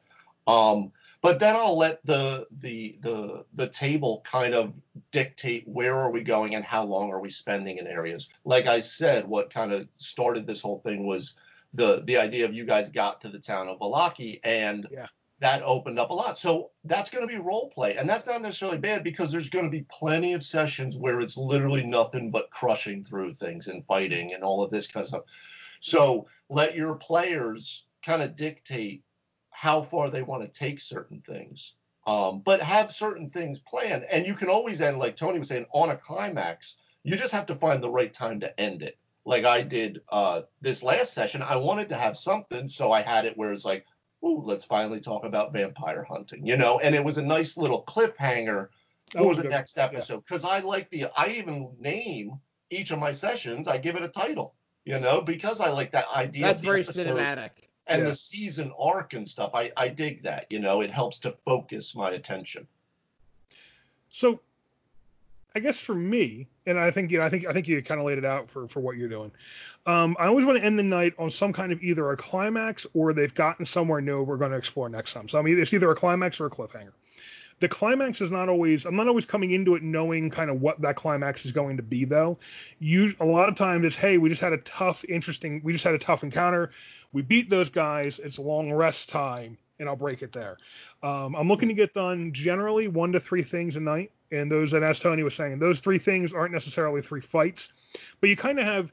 Um, but then I'll let the the the the table kind of dictate where are we going and how long are we spending in areas. Like I said, what kind of started this whole thing was the the idea of you guys got to the town of Vallaki and Yeah. that opened up a lot. So that's going to be role play, and that's not necessarily bad because there's going to be plenty of sessions where it's literally nothing but crushing through things and fighting and all of this kind of stuff. So let your players kind of dictate how far they want to take certain things, um, but have certain things planned. And you can always end, like Tony was saying, on a climax. You just have to find the right time to end it. like I did uh, this last session, I wanted to have something, so I had it where it's like, ooh, let's finally talk about vampire hunting, you know, and it was a nice little cliffhanger for the good. next episode because yeah. I like the I even name each of my sessions, I give it a title, you know, because I like that idea. That's very cinematic. And yeah. the season arc and stuff, I, I dig that. You know, it helps to focus my attention. So I guess for me, and I think you know, I think I think you kind of laid it out for for what you're doing. Um, I always want to end the night on some kind of either a climax or they've gotten somewhere new we're going to explore next time. So I mean, it's either a climax or a cliffhanger. The climax is not always. I'm not always coming into it knowing kind of what that climax is going to be though. You a lot of times it's hey, we just had a tough, interesting. We just had a tough encounter. We beat those guys. It's a long rest time, and I'll break it there. Um, I'm looking to get done generally one to three things a night and those and as Tony was saying, those three things aren't necessarily three fights, but you kind of have.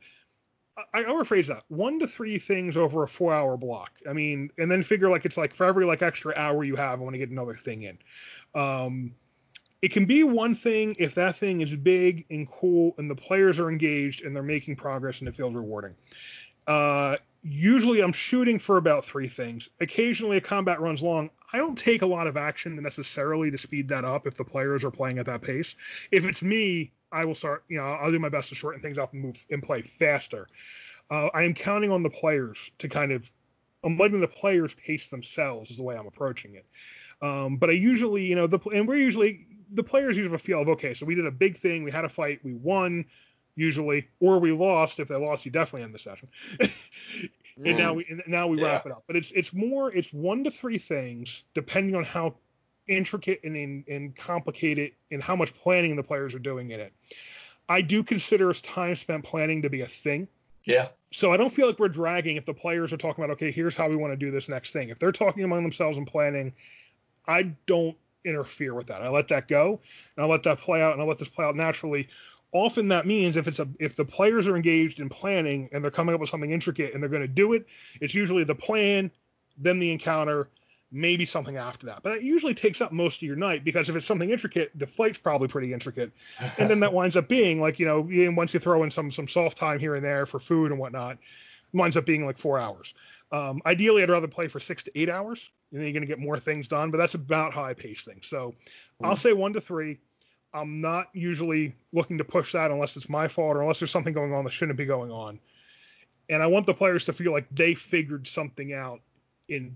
I, I rephrase that one to three things over a four hour block. I mean, and then figure like it's like for every like extra hour you have, I want to get another thing in. Um, it can be one thing if that thing is big and cool and the players are engaged and they're making progress and it feels rewarding. Uh, usually I'm shooting for about three things. Occasionally a combat runs long. I don't take a lot of action necessarily to speed that up if the players are playing at that pace. If it's me, I will start, you know, I'll do my best to shorten things up and move and play faster. Uh, I am counting on the players to kind of, I'm letting the players pace themselves is the way I'm approaching it. Um, but I usually, you know, the and we're usually the players usually have a feel of okay, so we did a big thing, we had a fight, we won, usually, or we lost. If they lost, you definitely end the session. *laughs* and mm. now we and now we yeah. wrap it up. But it's it's more it's one to three things depending on how intricate and, and complicated and how much planning the players are doing in it. I do consider time spent planning to be a thing. Yeah. So I don't feel like we're dragging if the players are talking about okay, here's how we want to do this next thing. If they're talking among themselves and planning, I don't interfere with that. I let that go and I let that play out and I let this play out naturally often that means if it's a if the players are engaged in planning and they're coming up with something intricate and they're going to do it, it's usually the plan, then the encounter, maybe something after that. But it usually takes up most of your night because if it's something intricate, the fight's probably pretty intricate, and then that *laughs* winds up being like you know once you throw in some some soft time here and there for food and whatnot, winds up being like four hours. Um, ideally, I'd rather play for six to eight hours. And know, you're going to get more things done, but that's about how I pace things. So mm. I'll say one to three. I'm not usually looking to push that unless it's my fault or unless there's something going on that shouldn't be going on. And I want the players to feel like they figured something out and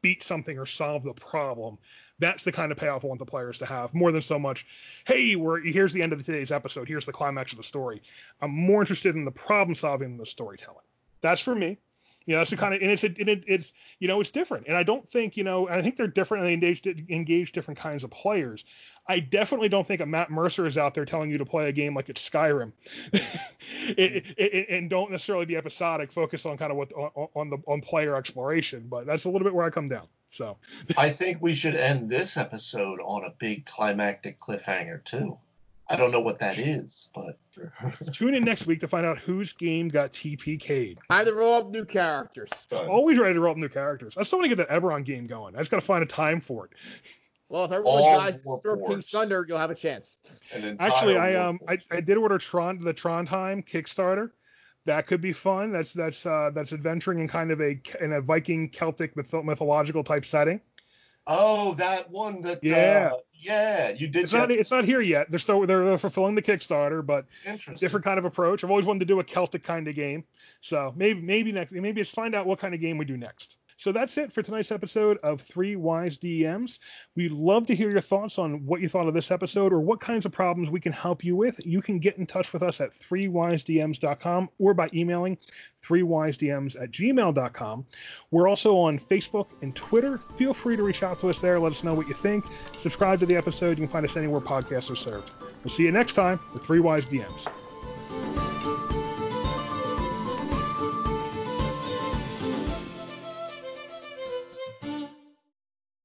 beat something or solve the problem. That's the kind of payoff I want the players to have more than so much, hey, we're here's the end of today's episode, here's the climax of the story. I'm more interested in the problem solving than the storytelling. That's for me. You know, that's the kind of and it's and it, it's you know it's different, and I don't think you know I think they're different and they engage engage different kinds of players. I definitely don't think a Matt Mercer is out there telling you to play a game like it's Skyrim, *laughs* mm-hmm. it, it, and don't necessarily be episodic. Focus on kind of what on, on the on player exploration, but that's a little bit where I come down. So I think we should end this episode on a big climactic cliffhanger too. I don't know what that is, but *laughs* tune in next week to find out whose game got TPK'd. Time to roll up new characters. Always ready to roll up new characters. I still want to get that Eberron game going. I just got to find a time for it. Well, if everyone All tries to throw King's Thunder, you'll have a chance. Actually, I um I, I did order Tron the Trondheim Kickstarter. That could be fun. That's that's uh, that's adventuring in kind of a in a Viking Celtic myth- mythological type setting. Oh, that one that yeah uh, yeah you did. It's not it's not here yet. They're still they're fulfilling the Kickstarter, but different kind of approach. I've always wanted to do a Celtic kind of game, so maybe maybe next maybe it's find out what kind of game we do next. So that's it for tonight's episode of Three Wise DMs. We'd love to hear your thoughts on what you thought of this episode or what kinds of problems we can help you with. You can get in touch with us at threewisedms.com or by emailing threewisedms at gmail.com. We're also on Facebook and Twitter. Feel free to reach out to us there. Let us know what you think. Subscribe to the episode. You can find us anywhere podcasts are served. We'll see you next time with Three Wise DMs.